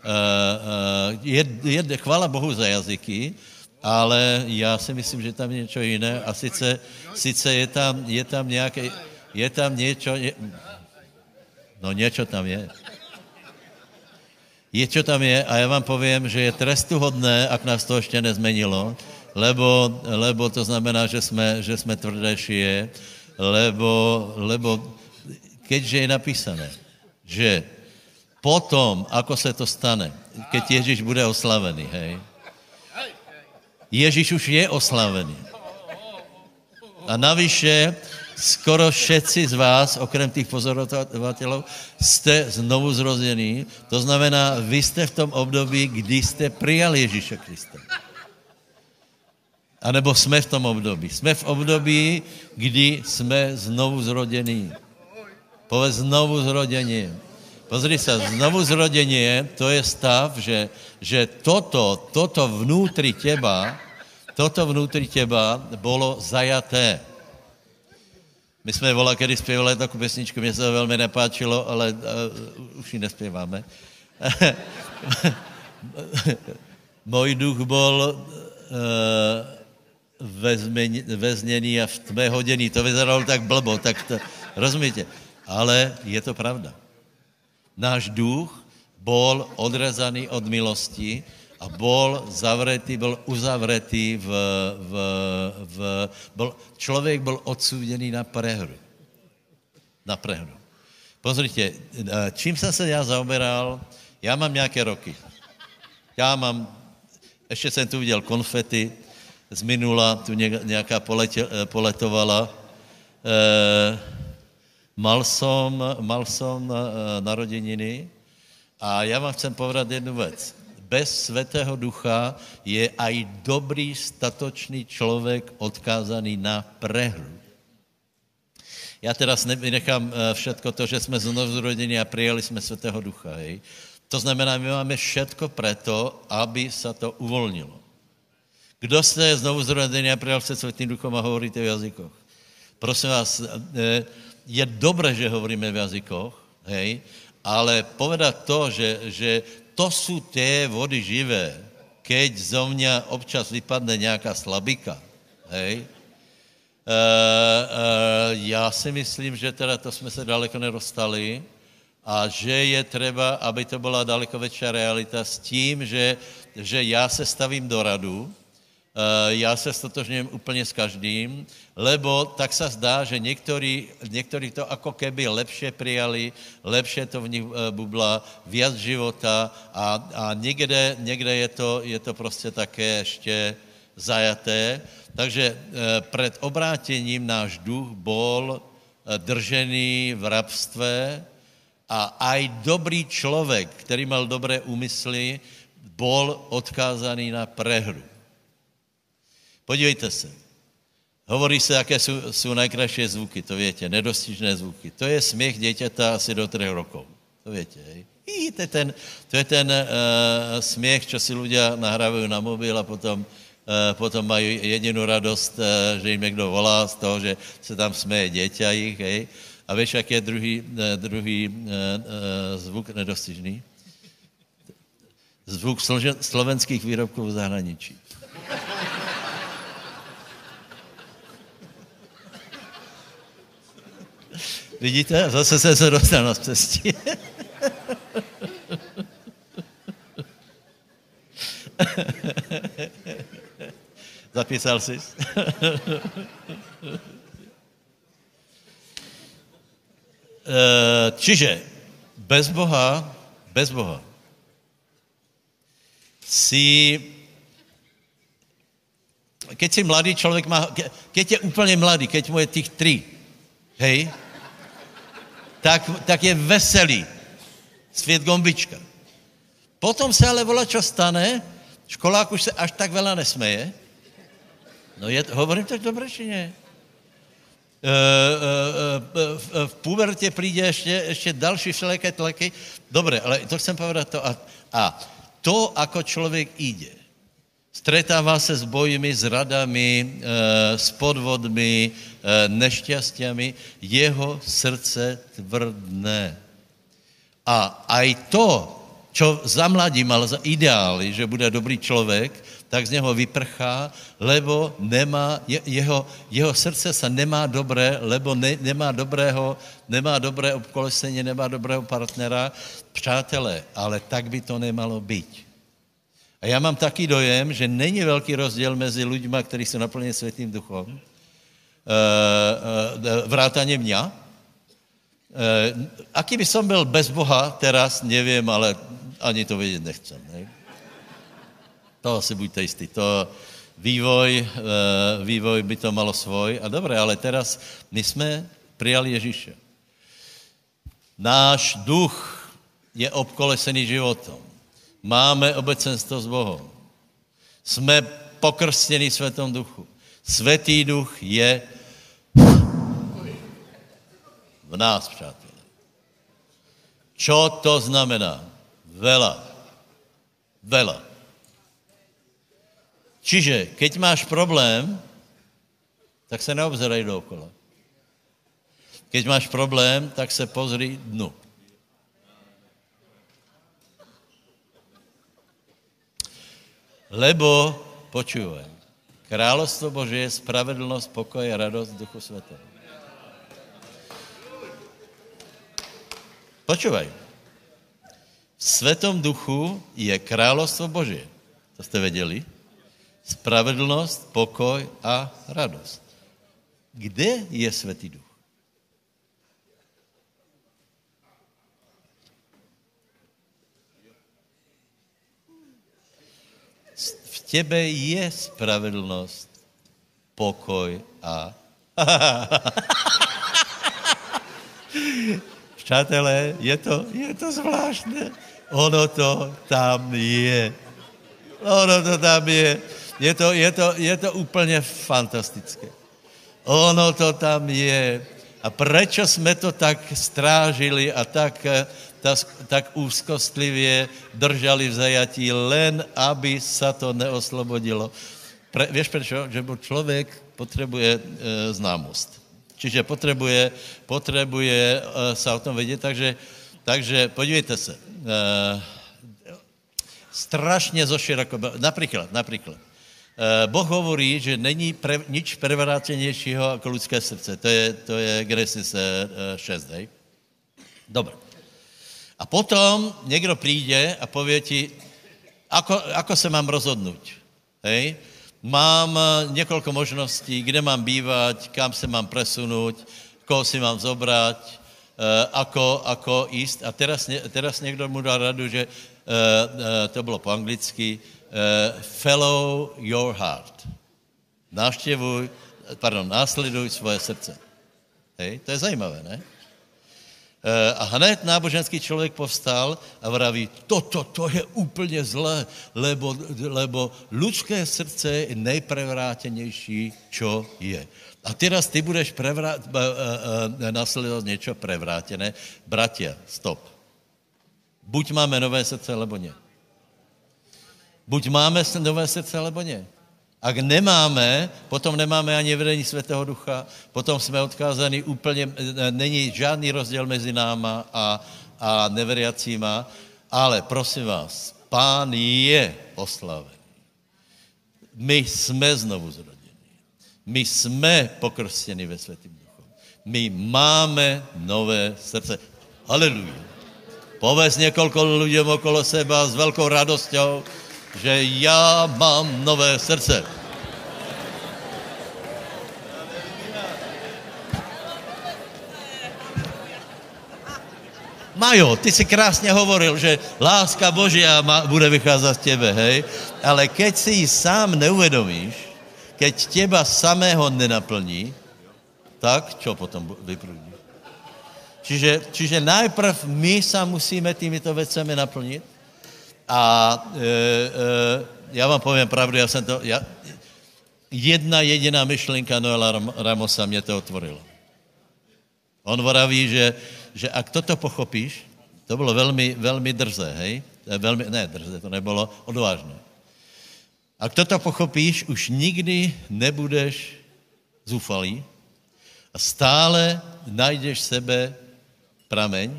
uh, je, je, chvála Bohu za jazyky, ale já si myslím, že tam je něco jiné a sice, sice je tam, je tam nějaké, je tam něco, je, no něco tam je. Je, čo tam je a já vám povím, že je trestuhodné, ak nás to ještě nezmenilo, lebo, lebo to znamená, že jsme, že jsme šije, lebo, lebo keďže je napísané, že potom, ako se to stane, keď Ježíš bude oslavený, hej, Ježíš už je oslavený. A navyše, skoro všetci z vás, okrem těch pozorovatelů, jste znovu zrození. To znamená, vy jste v tom období, kdy jste přijali Ježíše Krista. A nebo jsme v tom období. Jsme v období, kdy jsme znovu zrodení. Povedz znovu zrodení. Pozri se, znovu zrodení, to je stav, že, že toto, toto vnútri těba, toto vnútri těba bylo zajaté. My jsme volali, kedy zpěvali takovou pesničku, mě se to velmi nepáčilo, ale uh, už ji nespěváme. *laughs* Můj duch byl uh, vezměný a v tmé hoděný. To vyzeralo tak blbo, tak to, rozumíte? Ale je to pravda. Náš duch bol odrezaný od milosti a bol zavretý, byl uzavretý v, v, v byl, člověk byl odsouděný na prehru. Na prehru. Pozrite, čím jsem se já zaoberal, já mám nějaké roky. Já mám, ještě jsem tu viděl konfety, z minula tu nějaká poletě, eh, poletovala. E, mal som, mal e, narozeniny a já vám chcem povedat jednu věc. Bez svatého ducha je aj dobrý, statočný člověk odkázaný na prehru. Já teda nechám všetko to, že jsme znovu a přijali jsme svatého ducha. Hej. To znamená, my máme všetko preto, aby se to uvolnilo. Kdo jste znovu zrozený a přijal se světým duchom a hovoríte v jazykoch? Prosím vás, eh, je dobré, že hovoríme v jazykoch, hej, ale povedat to, že, že to jsou té vody živé, keď zo mě občas vypadne nějaká slabika, hej, Uh, uh, já si myslím, že teda to jsme se daleko nedostali a že je třeba, aby to byla daleko větší realita s tím, že, že já se stavím do radu, já se stotožňujem úplně s každým, lebo tak se zdá, že někteří, někteří to jako keby lepše přijali, lepše to v nich eh, bubla, viac života a, a někde, někde je to, je to prostě také ještě zajaté. Takže eh, před obrátěním náš duch bol držený v rabstve a aj dobrý člověk, který mal dobré úmysly, bol odkázaný na prehru. Podívejte se. Hovorí se, jaké jsou, jsou nejkrásnější zvuky, to větě, nedostižné zvuky. To je směch dětěta asi do třech rokov. To větě, hej. I, to je ten, to je ten uh, směch, co si lidé nahrávají na mobil a potom, uh, potom mají jedinou radost, uh, že jim někdo volá z toho, že se tam směje děťa jich, hej. A víš, jak je druhý, uh, druhý uh, uh, zvuk nedostižný? Zvuk slovenských výrobků v zahraničí. Vidíte? Zase jsem se dostal na cestě. *laughs* Zapísal jsi? *laughs* Eh, čiže bez Boha, bez Boha si keď si mladý člověk má, keď je úplně mladý, keď mu je těch tři, hej, tak, tak je veselý. Svět gombička. Potom se ale vola, čo stane, školák už se až tak vela nesmeje. No je, hovorím tak dobře, či ne? Uh, uh, uh, v pubertě přijde ještě, ještě další všelijaké tlaky. Dobře, ale to chcem povedat to. A, a to, ako člověk jde, Stretává se s bojmi, s radami, eh, s podvodmi, eh, nešťastiami. Jeho srdce tvrdné. A aj to, čo za mladí mal za ideály, že bude dobrý člověk, tak z něho vyprchá, lebo nemá, jeho, jeho srdce se nemá dobré, lebo ne, nemá dobrého, nemá dobré obkolesení, nemá dobrého partnera. Přátelé, ale tak by to nemalo být. A já mám taký dojem, že není velký rozdíl mezi lidmi, kteří jsou naplněni světým duchom, eh, eh, vrátaně mě. Eh, aký by som byl bez Boha teraz, nevím, ale ani to vědět nechcem. Ne? To si buďte jistí. To vývoj, vývoj by to malo svoj. A dobré, ale teraz my jsme přijali Ježíše. Náš duch je obkolesený životom. Máme obecenstvo s Bohem. Jsme pokrstěni Světom duchu. Světý duch je v nás, přátelé. Čo to znamená? Vela. Vela. Čiže, keď máš problém, tak se neobzerej dookola. Keď máš problém, tak se pozri dnu. Lebo, počúvaj, královstvo Bože je spravedlnost, pokoj a radost Duchu Svatého. Počúvaj. V Svetom duchu je královstvo Božie. To jste věděli? Spravedlnost, pokoj a radost. Kde je Svetý duch? Tebe je spravedlnost, pokoj a... *laughs* Přátelé, je to, je to zvláštné. Ono to tam je. Ono to tam je. Je to, je to, je to úplně fantastické. Ono to tam je. A proč jsme to tak strážili a tak tak, tak úzkostlivě držali v zajatí, len aby se to neoslobodilo. Pre, víš proč? Že člověk potřebuje e, známost. Čiže potřebuje, potřebuje e, se o tom vědět, takže, takže podívejte se. E, strašně zoširoko, například, například. E, boh hovorí, že není pre, nič prevrácenějšího jako lidské srdce. To je, to je Genesis 6, hej? Dobre. A potom někdo přijde a pově ti, ako, ako se mám rozhodnout. Hej? Mám eh, několik možností, kde mám bývat, kam se mám presunout, koho si mám zobrat, uh, ako, ako jíst. A teraz, teraz někdo mu dá radu, že uh, to bylo po anglicky, follow your heart. Návštěvuj, pardon, následuj svoje srdce. Hej? To je zajímavé, ne? Eh, a hned náboženský člověk povstal a vraví, toto, to je úplně zlé, lebo, lebo ľudské srdce je nejprevrátenější, čo je. A teraz ty budeš uh, uh, nasledovat něco prevrátené. Bratia, stop. Buď máme nové srdce, nebo ne. Buď máme nové srdce, nebo ne. Ak nemáme, potom nemáme ani vedení Světého Ducha, potom jsme odkázaní úplně, není žádný rozdíl mezi náma a, a neveriacíma, ale prosím vás, pán je oslavený. My jsme znovu zrodení. My jsme pokrstěni ve Světým Duchu. My máme nové srdce. Haleluja. Povez několik lidem okolo seba s velkou radostou, že já mám nové srdce. Majo, ty si krásně hovoril, že láska Božia bude vycházet z těbe, hej? Ale keď si ji sám neuvědomíš, keď těba samého nenaplní, tak čo potom vyprudí? Čiže, čiže najprv my se musíme týmito věcemi naplnit a e, e, já vám povím pravdu, já jsem to, já, jedna jediná myšlenka Noela Ramosa mě to otvorila. On vraví, že, že ak toto pochopíš, to bylo velmi, velmi drze, hej? Velmi, ne drze, to nebylo odvážné. A kdo to pochopíš, už nikdy nebudeš zúfalý a stále najdeš sebe prameň,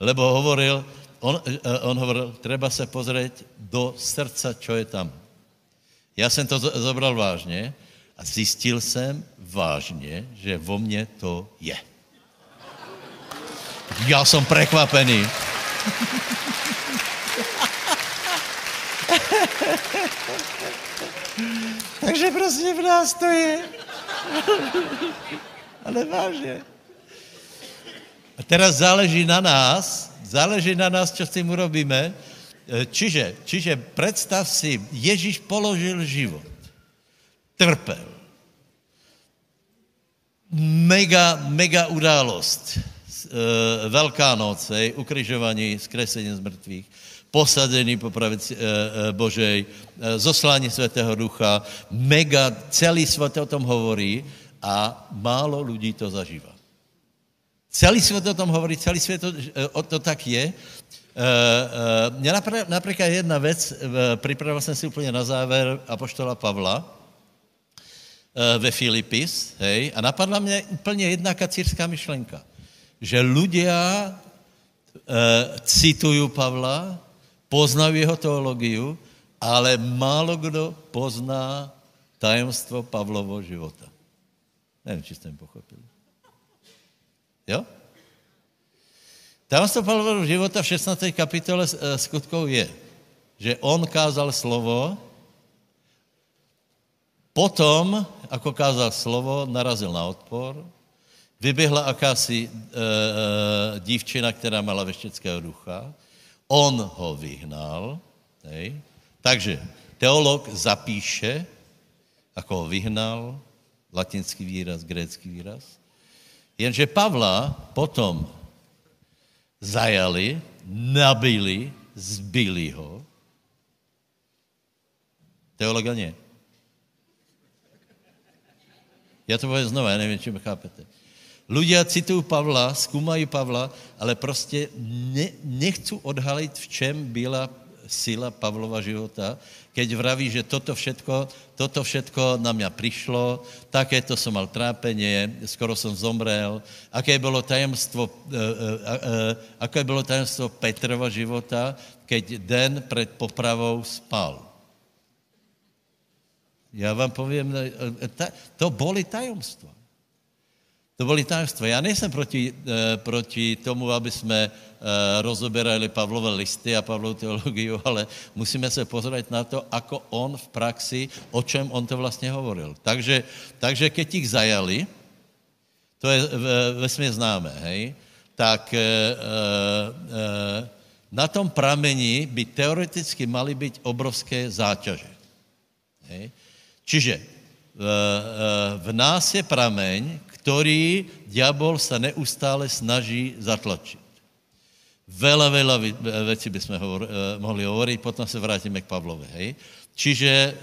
lebo hovoril, on, eh, on hovoril, treba se pozrieť do srdca, čo je tam. Já jsem to zobral vážně a zjistil jsem vážně, že vo mně to je. Já jsem prekvapený. *laughs* Takže prostě v nás to je. *laughs* Ale vážně. A teraz záleží na nás, záleží na nás, co s tím urobíme. E, čiže, čiže představ si, Ježíš položil život. Trpel. Mega, mega událost. E, Velká noc, ukryžování, skresení z mrtvých posadený po pravici e, Božej, zoslání Svatého Ducha, mega, celý svět o tom hovorí a málo lidí to zažívá. Celý svět o tom hovorí, celý svět to, o to tak je. Mně například jedna věc, připravil jsem si úplně na závěr Apoštola Pavla ve Filipis, hej, a napadla mě úplně jedna kacírská myšlenka, že ľudia citují Pavla, poznají jeho teologiu, ale málo kdo pozná tajemstvo Pavlovo života. Nevím, či jste pochopili. Jo? Tajemstvo Pavlovo života v 16. kapitole eh, skutkou je, že on kázal slovo, potom, ako kázal slovo, narazil na odpor, vyběhla akási e, dívčina, která mala vešteckého ducha, On ho vyhnal. Hej. Takže teolog zapíše, ako ho vyhnal, latinský výraz, grécký výraz. Jenže Pavla potom zajali, nabili, zbili ho. Teologa nie. Já to povím znova, já nevím, či mi chápete. Ľudia citují Pavla, zkoumají Pavla, ale prostě ne, nechcú odhalit, v čem byla síla Pavlova života, keď vraví, že toto všetko, toto všetko na mě přišlo, také to som mal trápenie, skoro som zomrel, aké bylo tajemstvo, e, e, e, aké bylo tajemstvo Petrova života, keď den před popravou spal. Já vám povím, to boli tajemstva. To byly tajemstva. Já nejsem proti, eh, proti tomu, aby jsme eh, rozoberali Pavlové listy a Pavlovu teologii, *laughs* ale musíme se pozorovat na to, ako on v praxi, o čem on to vlastně hovoril. Takže, takže keď jich zajali, to je vesmě známé, hej, tak e, e, na tom pramení by teoreticky mali být obrovské záťaže. Hej. Čiže v nás je prameň, který diabol se neustále snaží zatlačit. Vela, vela věcí bychom hovor, eh, mohli hovoriť, potom se vrátíme k Pavlovi, hej. Čiže e,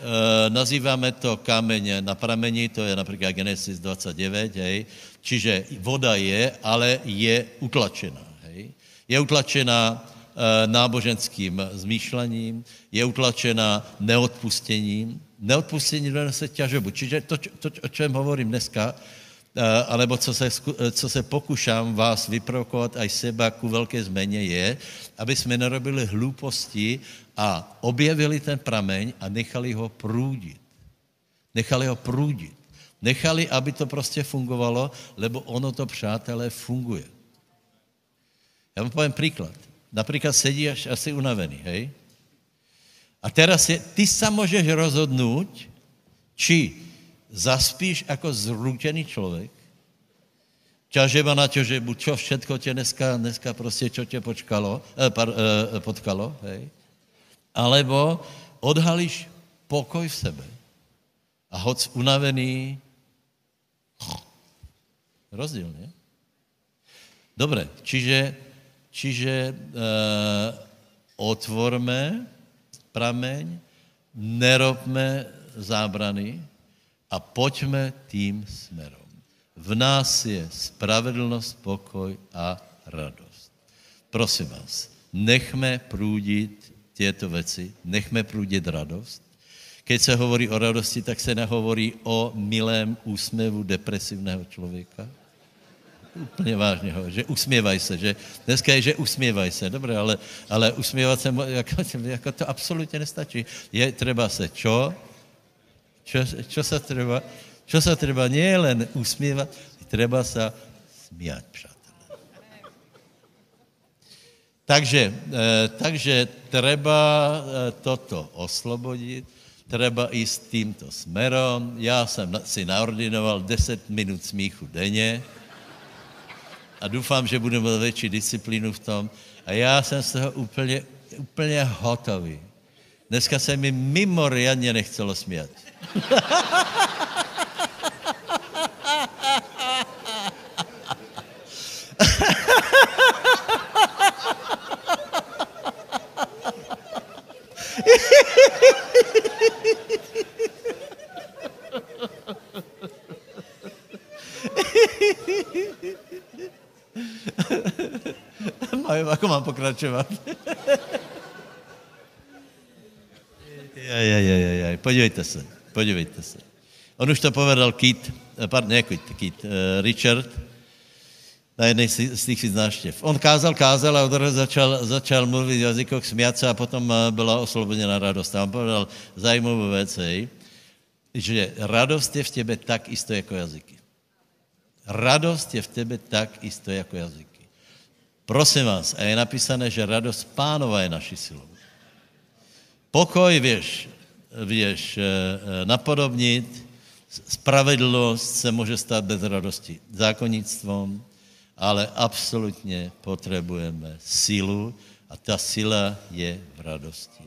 nazýváme to kameň na pramení, to je například Genesis 29, hej. Čiže voda je, ale je utlačená, hej. Je utlačená e, náboženským zmýšlením, je utlačená neodpustěním. Neodpustění donese ťažobu. Čiže to, to, o čem hovorím dneska, Eh, alebo co se, eh, co se pokušám vás vyprovokovat aj seba ku velké změně je, aby jsme nerobili hlouposti a objevili ten prameň a nechali ho průdit. Nechali ho průdit. Nechali, aby to prostě fungovalo, lebo ono to, přátelé, funguje. Já vám povím příklad. Například sedíš asi unavený, hej? A teraz je, ty sa můžeš rozhodnout, či zaspíš jako zrútený člověk, ťažeba na ťažebu, čo všetko tě dneska, dneska prostě, čo tě počkalo, eh, par, eh, potkalo, hej? Alebo odhalíš pokoj v sebe a hoď unavený, rozdíl, ne? Dobre, čiže, čiže eh, otvorme prameň, nerobme zábrany, a pojďme tím směrem. V nás je spravedlnost, pokoj a radost. Prosím vás, nechme průdit těto věci, nechme průdit radost, Keď se hovorí o radosti, tak se nehovorí o milém úsměvu depresivného člověka. Úplně vážně, že usměvaj se, že dneska je, že usměvaj se, dobré, ale, ale usměvat se, jako, jako to absolutně nestačí. Je třeba se čo? Čo, čo se třeba? Čo se třeba? Nie usměvat, třeba se smět, přátelé. Takže, eh, takže treba eh, toto oslobodit, treba ísť týmto smerom. Já jsem si naordinoval 10 minut smíchu denně a doufám, že budu mít větší disciplínu v tom. A já jsem z toho úplně, úplně hotový. Dneska se mi mimoriadně nechcelo smět. Majo, ako mám pokračovat? Jaj, jaj, jaj, jaj, podívejte se, podívejte se. On už to povedal Keith, eh, pardon, ne Keith, uh, Richard, na jednej z těch návštěv. On kázal, kázal a odraz začal, začal mluvit v jazykoch, smět se a potom eh, byla osloboděna radost. A on povedal zajímavou věc, že radost je v těbe tak isto jako jazyky. Radost je v tebe tak isto jako jazyky. Prosím vás, a je napísané, že radost pánova je naší silou. Pokoj věš, věš eh, eh, napodobnit, spravedlnost se může stát bez radosti zákonnictvom, ale absolutně potřebujeme sílu a ta síla je v radosti.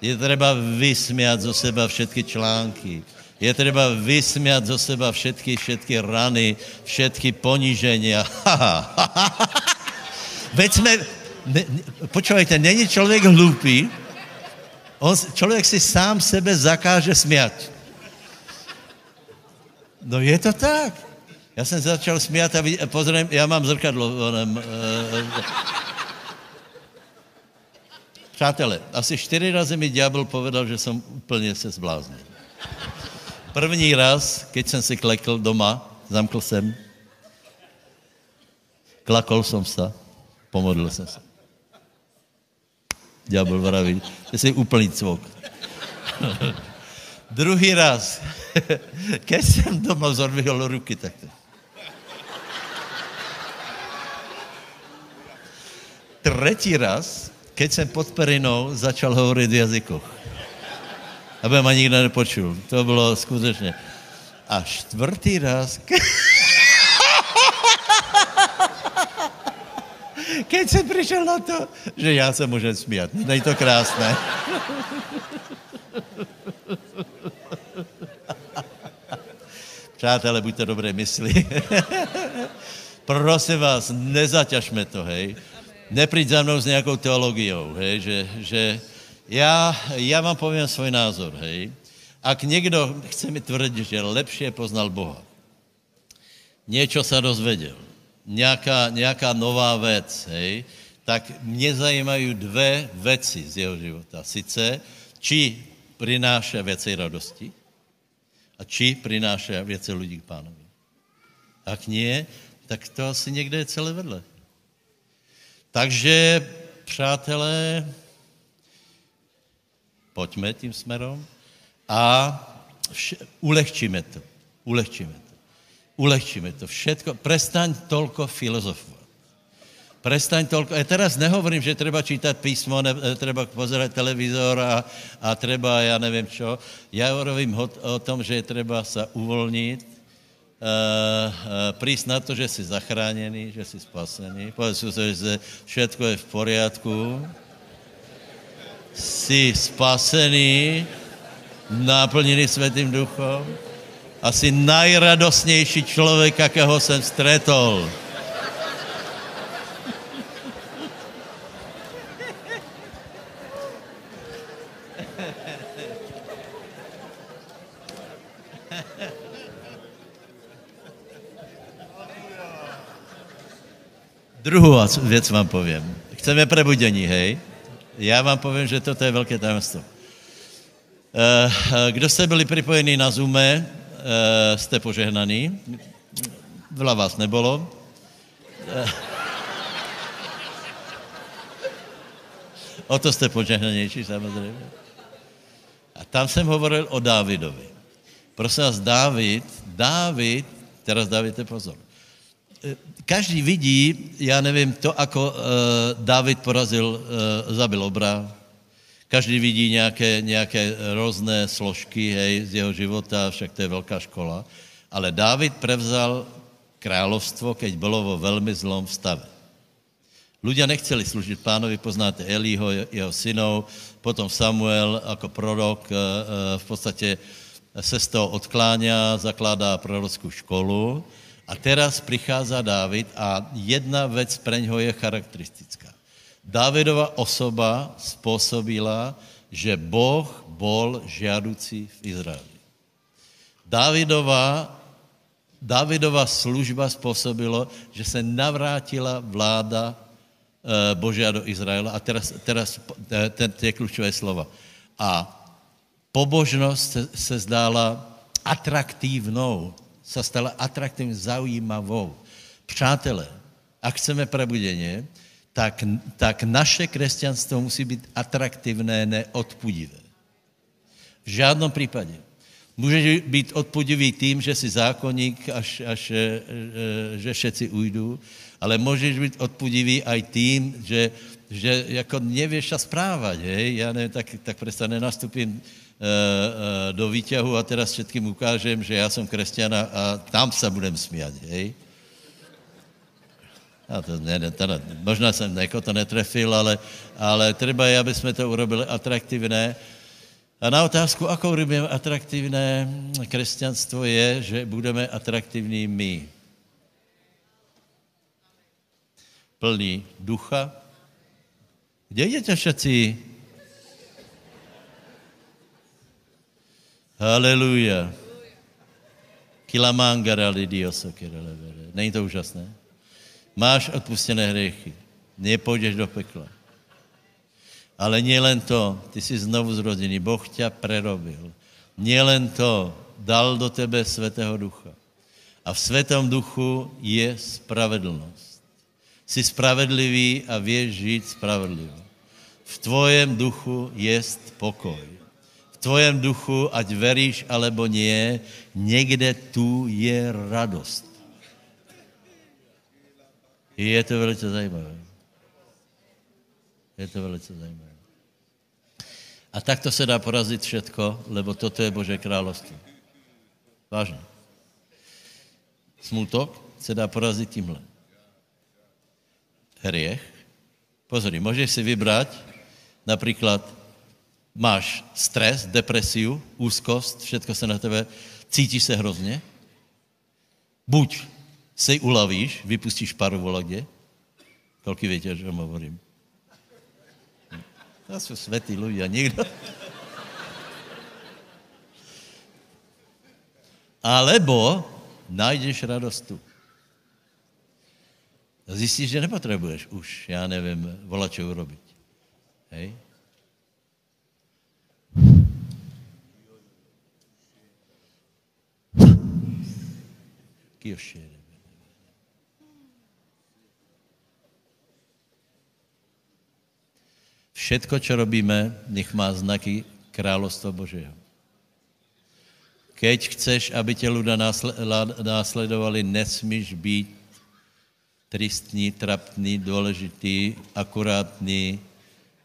Je třeba vysmět zo seba všetky články, je třeba vysmět zo seba všetky, všetky rany, všetky poníženia. *laughs* Veď jsme, počúvajte, není člověk hloupý, on, člověk si sám sebe zakáže smět. No je to tak. Já jsem začal smět a pozriem, já mám zrkadlo. Onem, uh, Přátelé, asi čtyři razy mi ďábel povedal, že jsem úplně se zbláznil. První raz, keď jsem si klekl doma, zamkl jsem, klakol jsem se, pomodlil jsem se. Ďábel vraví, že jsi úplný cvok. Druhý raz, *laughs* keď jsem doma zodvihl ruky takto. Třetí raz, keď jsem pod perinou začal hovorit v jazykoch. Aby ma nikdo nepočul. To bylo skutečně. A čtvrtý raz, *laughs* keď jsem přišel na to, že já se můžem smět. Není to krásné? *laughs* Přátelé, buďte dobré mysli. *laughs* Prosím vás, nezaťažme to, hej. Nepríď za mnou s nějakou teologiou, hej, že, že já, já vám povím svůj názor, hej. Ak někdo chce mi tvrdit, že lepšie poznal Boha, něco se dozvěděl, nějaká, nějaká nová věc, hej, tak mě zajímají dvě věci z jeho života. Sice, či přináše věci radosti a či přináše věci lidí k pánovi. Ak nie, tak to asi někde je celé vedle. Takže, přátelé, pojďme tím směrem a vše, ulehčíme to. Ulehčíme. Ulehčíme to. Všetko. Prestaň tolko filozofovat. Prestaň tolko. Já teraz nehovorím, že treba čítat písmo, ne, treba pozerať televizor a, a treba, já nevím čo. Já hovorím o, o tom, že je treba se uvolnit, Uh, uh, prísť na to, že jsi zachráněný, že jsi spasený. Povedz si, že všetko je v poriadku. Jsi spasený, naplněný Světým duchom. Asi najradostnější člověk, jakého jsem stretol. Druhou věc vám povím. Chceme prebudění, hej? Já vám povím, že toto je velké tajemstvo. Kdo jste byli připojení na Zoome, jste požehnaní. Veľa vás nebolo. O to jste požehnanější samozřejmě. A tam jsem hovoril o Dávidovi. Prosím vás, Dávid, Dávid, teraz dávajte pozor. Každý vidí, já nevím, to, ako uh, Dávid porazil, uh, zabil obra. Každý vidí nějaké, nějaké různé složky hej, z jeho života, však to je velká škola. Ale Dávid prevzal královstvo, keď bylo vo velmi zlom stave. Ľudia nechceli služit pánovi, poznáte Elího, jeho synov, potom Samuel jako prorok eh, eh, v podstatě se z toho odkláňa, zakládá prorockou školu a teraz prichází Dávid a jedna věc pre něho je charakteristická. Dávidova osoba způsobila, že Boh bol žiaducí v Izraeli. Dávidova, Dávidova služba způsobilo, že se navrátila vláda Eh, Božia do Izraela. A teraz, teraz eh, tie kľúčové slova. A pobožnosť se, se zdála atraktívnou, sa stala atraktívnou, zaujímavou. Přátelé, ak chceme prebudeně, tak, tak naše křesťanstvo musí být atraktivné, neodpudivé. V žádnom případě. Může být odpudivý tím, že si zákonník, až, až eh, že všetci ujdú, ale můžeš být odpudivý aj tím, že, že jako nevěš sa správať, hej? Já nevím, tak, tak přesta nenastupím uh, do výťahu a teraz všetkým ukážem, že já jsem křesťan a tam se budem smiať, hej? A to ne, ne, teda, možná jsem neko to netrefil, ale, ale třeba je, aby jsme to urobili atraktivné. A na otázku, ako urobíme atraktivné křesťanstvo je, že budeme atraktivní my. plný ducha. Kde jdete všetci? Haleluja. Kilamangara lidioso kerelevere. Není to úžasné? Máš odpustené hriechy. Nepůjdeš do pekla. Ale nielen to, ty jsi znovu zrozený, Boh tě prerobil. Nielen to, dal do tebe Svatého Ducha. A v Světom Duchu je spravedlnost. Jsi spravedlivý a věš žít spravedlivě. V tvojem duchu jest pokoj. V tvojem duchu, ať veríš alebo nie, někde tu je radost. Je to velice zajímavé. Je to velice zajímavé. A takto se dá porazit všetko, lebo toto je Bože království. Vážně. Smutok se dá porazit tímhle hriech. Pozri, můžeš si vybrat, například máš stres, depresiu, úzkost, všetko se na tebe, cítíš se hrozně, buď se ulavíš, vypustíš paru volagě, kolik víte, že hovorím. To jsou světí ľudia, nikdo. Alebo najdeš radost tu. A zjistíš, že nepotřebuješ už, já nevím, volačo urobit. Hej? Kiošere. Všetko, co robíme, nech má znaky královstva Božího. Keď chceš, aby tě ľudia následovali, nesmíš být tristní, trapný, důležitý, akurátní,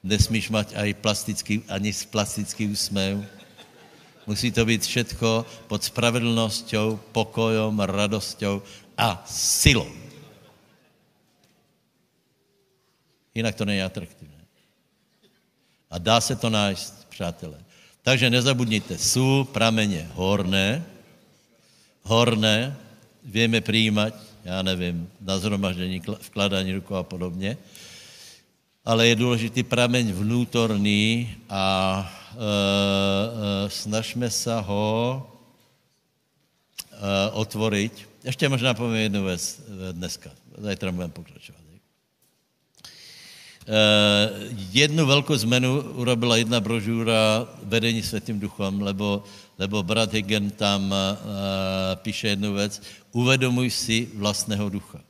nesmíš mať aj plastický, ani plastický úsměv. Musí to být všetko pod spravedlnosťou, pokojom, radosťou a silou. Jinak to není atraktivné. A dá se to nájsť, přátelé. Takže nezabudněte, jsou prameně horné, horné, víme přijímat, já nevím, na zhromaždění, vkládání rukou a podobně. Ale je důležitý prameň vnútorný a e, e, snažme se ho e, otvoriť. Ještě možná povím jednu věc dneska. Zajtra budeme pokračovat. Jednu velkou zmenu urobila jedna brožúra vedení Světým duchom, lebo, lebo brat Higgin tam uh, píše jednu věc, uvedomuj si vlastného ducha.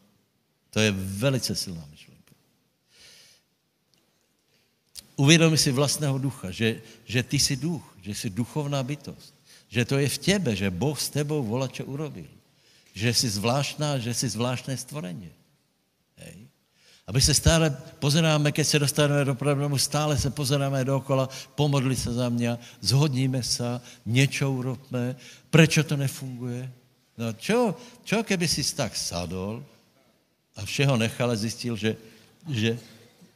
To je velice silná myšlenka. Uvědomuj si vlastného ducha, že, že ty jsi duch, že jsi duchovná bytost, že to je v těbe, že Boh s tebou volá, čo urobil. Že jsi zvláštná, že jsi zvláštné stvorení. Hej. Aby se stále pozeráme, keď se dostaneme do problému, stále se pozeráme dookola, pomodli se za mě, zhodníme se, něčo urobme, prečo to nefunguje? No čo, čo keby si tak sadol a všeho nechal a zjistil, že, že,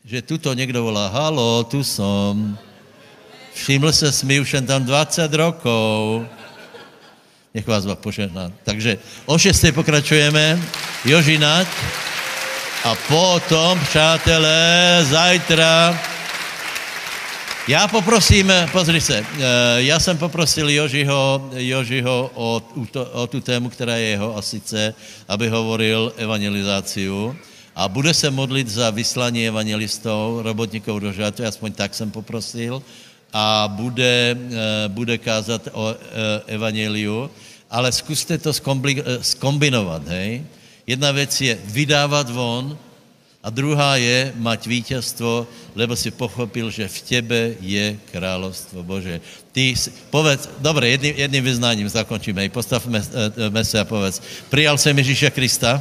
že tuto někdo volá, halo, tu som, všiml se mi už jen tam 20 rokov, nech vás Boh požehná. Takže o 6. pokračujeme, Jožinať. A potom, přátelé, zajtra... Já poprosím, pozri se, eh, já jsem poprosil Jožiho, Jožiho o, o tu tému, která je jeho, a sice, aby hovoril evangelizáciu. A bude se modlit za vyslání evangelistů, robotníků do žátu, aspoň tak jsem poprosil, a bude, eh, bude kázat o eh, evangeliu, ale zkuste to skombinovat, hej? Jedna věc je vydávat von a druhá je mať vítězstvo, lebo si pochopil, že v těbe je královstvo Bože. Ty, povedz, dobré, jedným, jedným vyznáním zakončíme. Postavme eh, se a povedz, přijal jsem Ježíše Krista,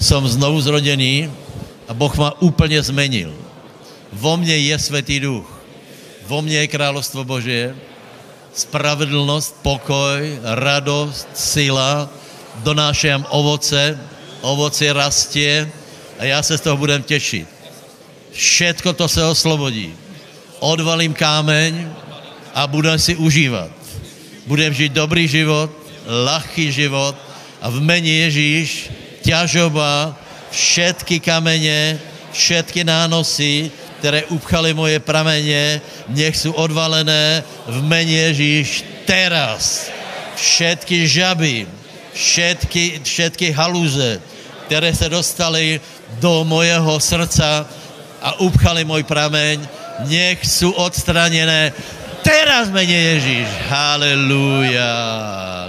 jsem znovu zrodený a Boh ma úplně zmenil. Vo mně je Světý duch. Vo mně je královstvo Bože, spravedlnost, pokoj, radost, sila, donáším ovoce, ovoce rastě a já se z toho budem těšit. Všetko to se oslobodí. Odvalím kámeň a budem si užívat. Budem žít dobrý život, lehký život a v mene Ježíš ťažoba, všetky kameně, všetky nánosy, které upchali moje prameně, nech jsou odvalené v mene Ježíš teraz. Všetky žaby, všetky, všetky haluze, které se dostaly do mojeho srdca a upchali můj prameň, nech jsou odstraněné teraz mene Ježíš. Haleluja.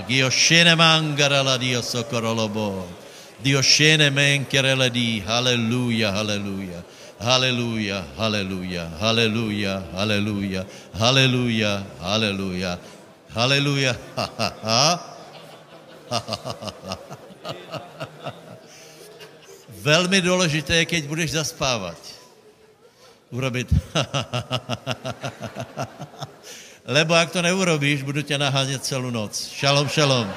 Dio šene mangarala Dio sokorolobo. Dio šene menkerele di. Haleluja, haleluja. Haleluja, haleluja, haleluja, haleluja, haleluja, haleluja, haleluja, ha, ha, ha. *laughs* Velmi důležité je, keď budeš zaspávat. Urobit. *laughs* Lebo jak to neurobíš, budu tě nahánět celou noc. Šalom, šalom.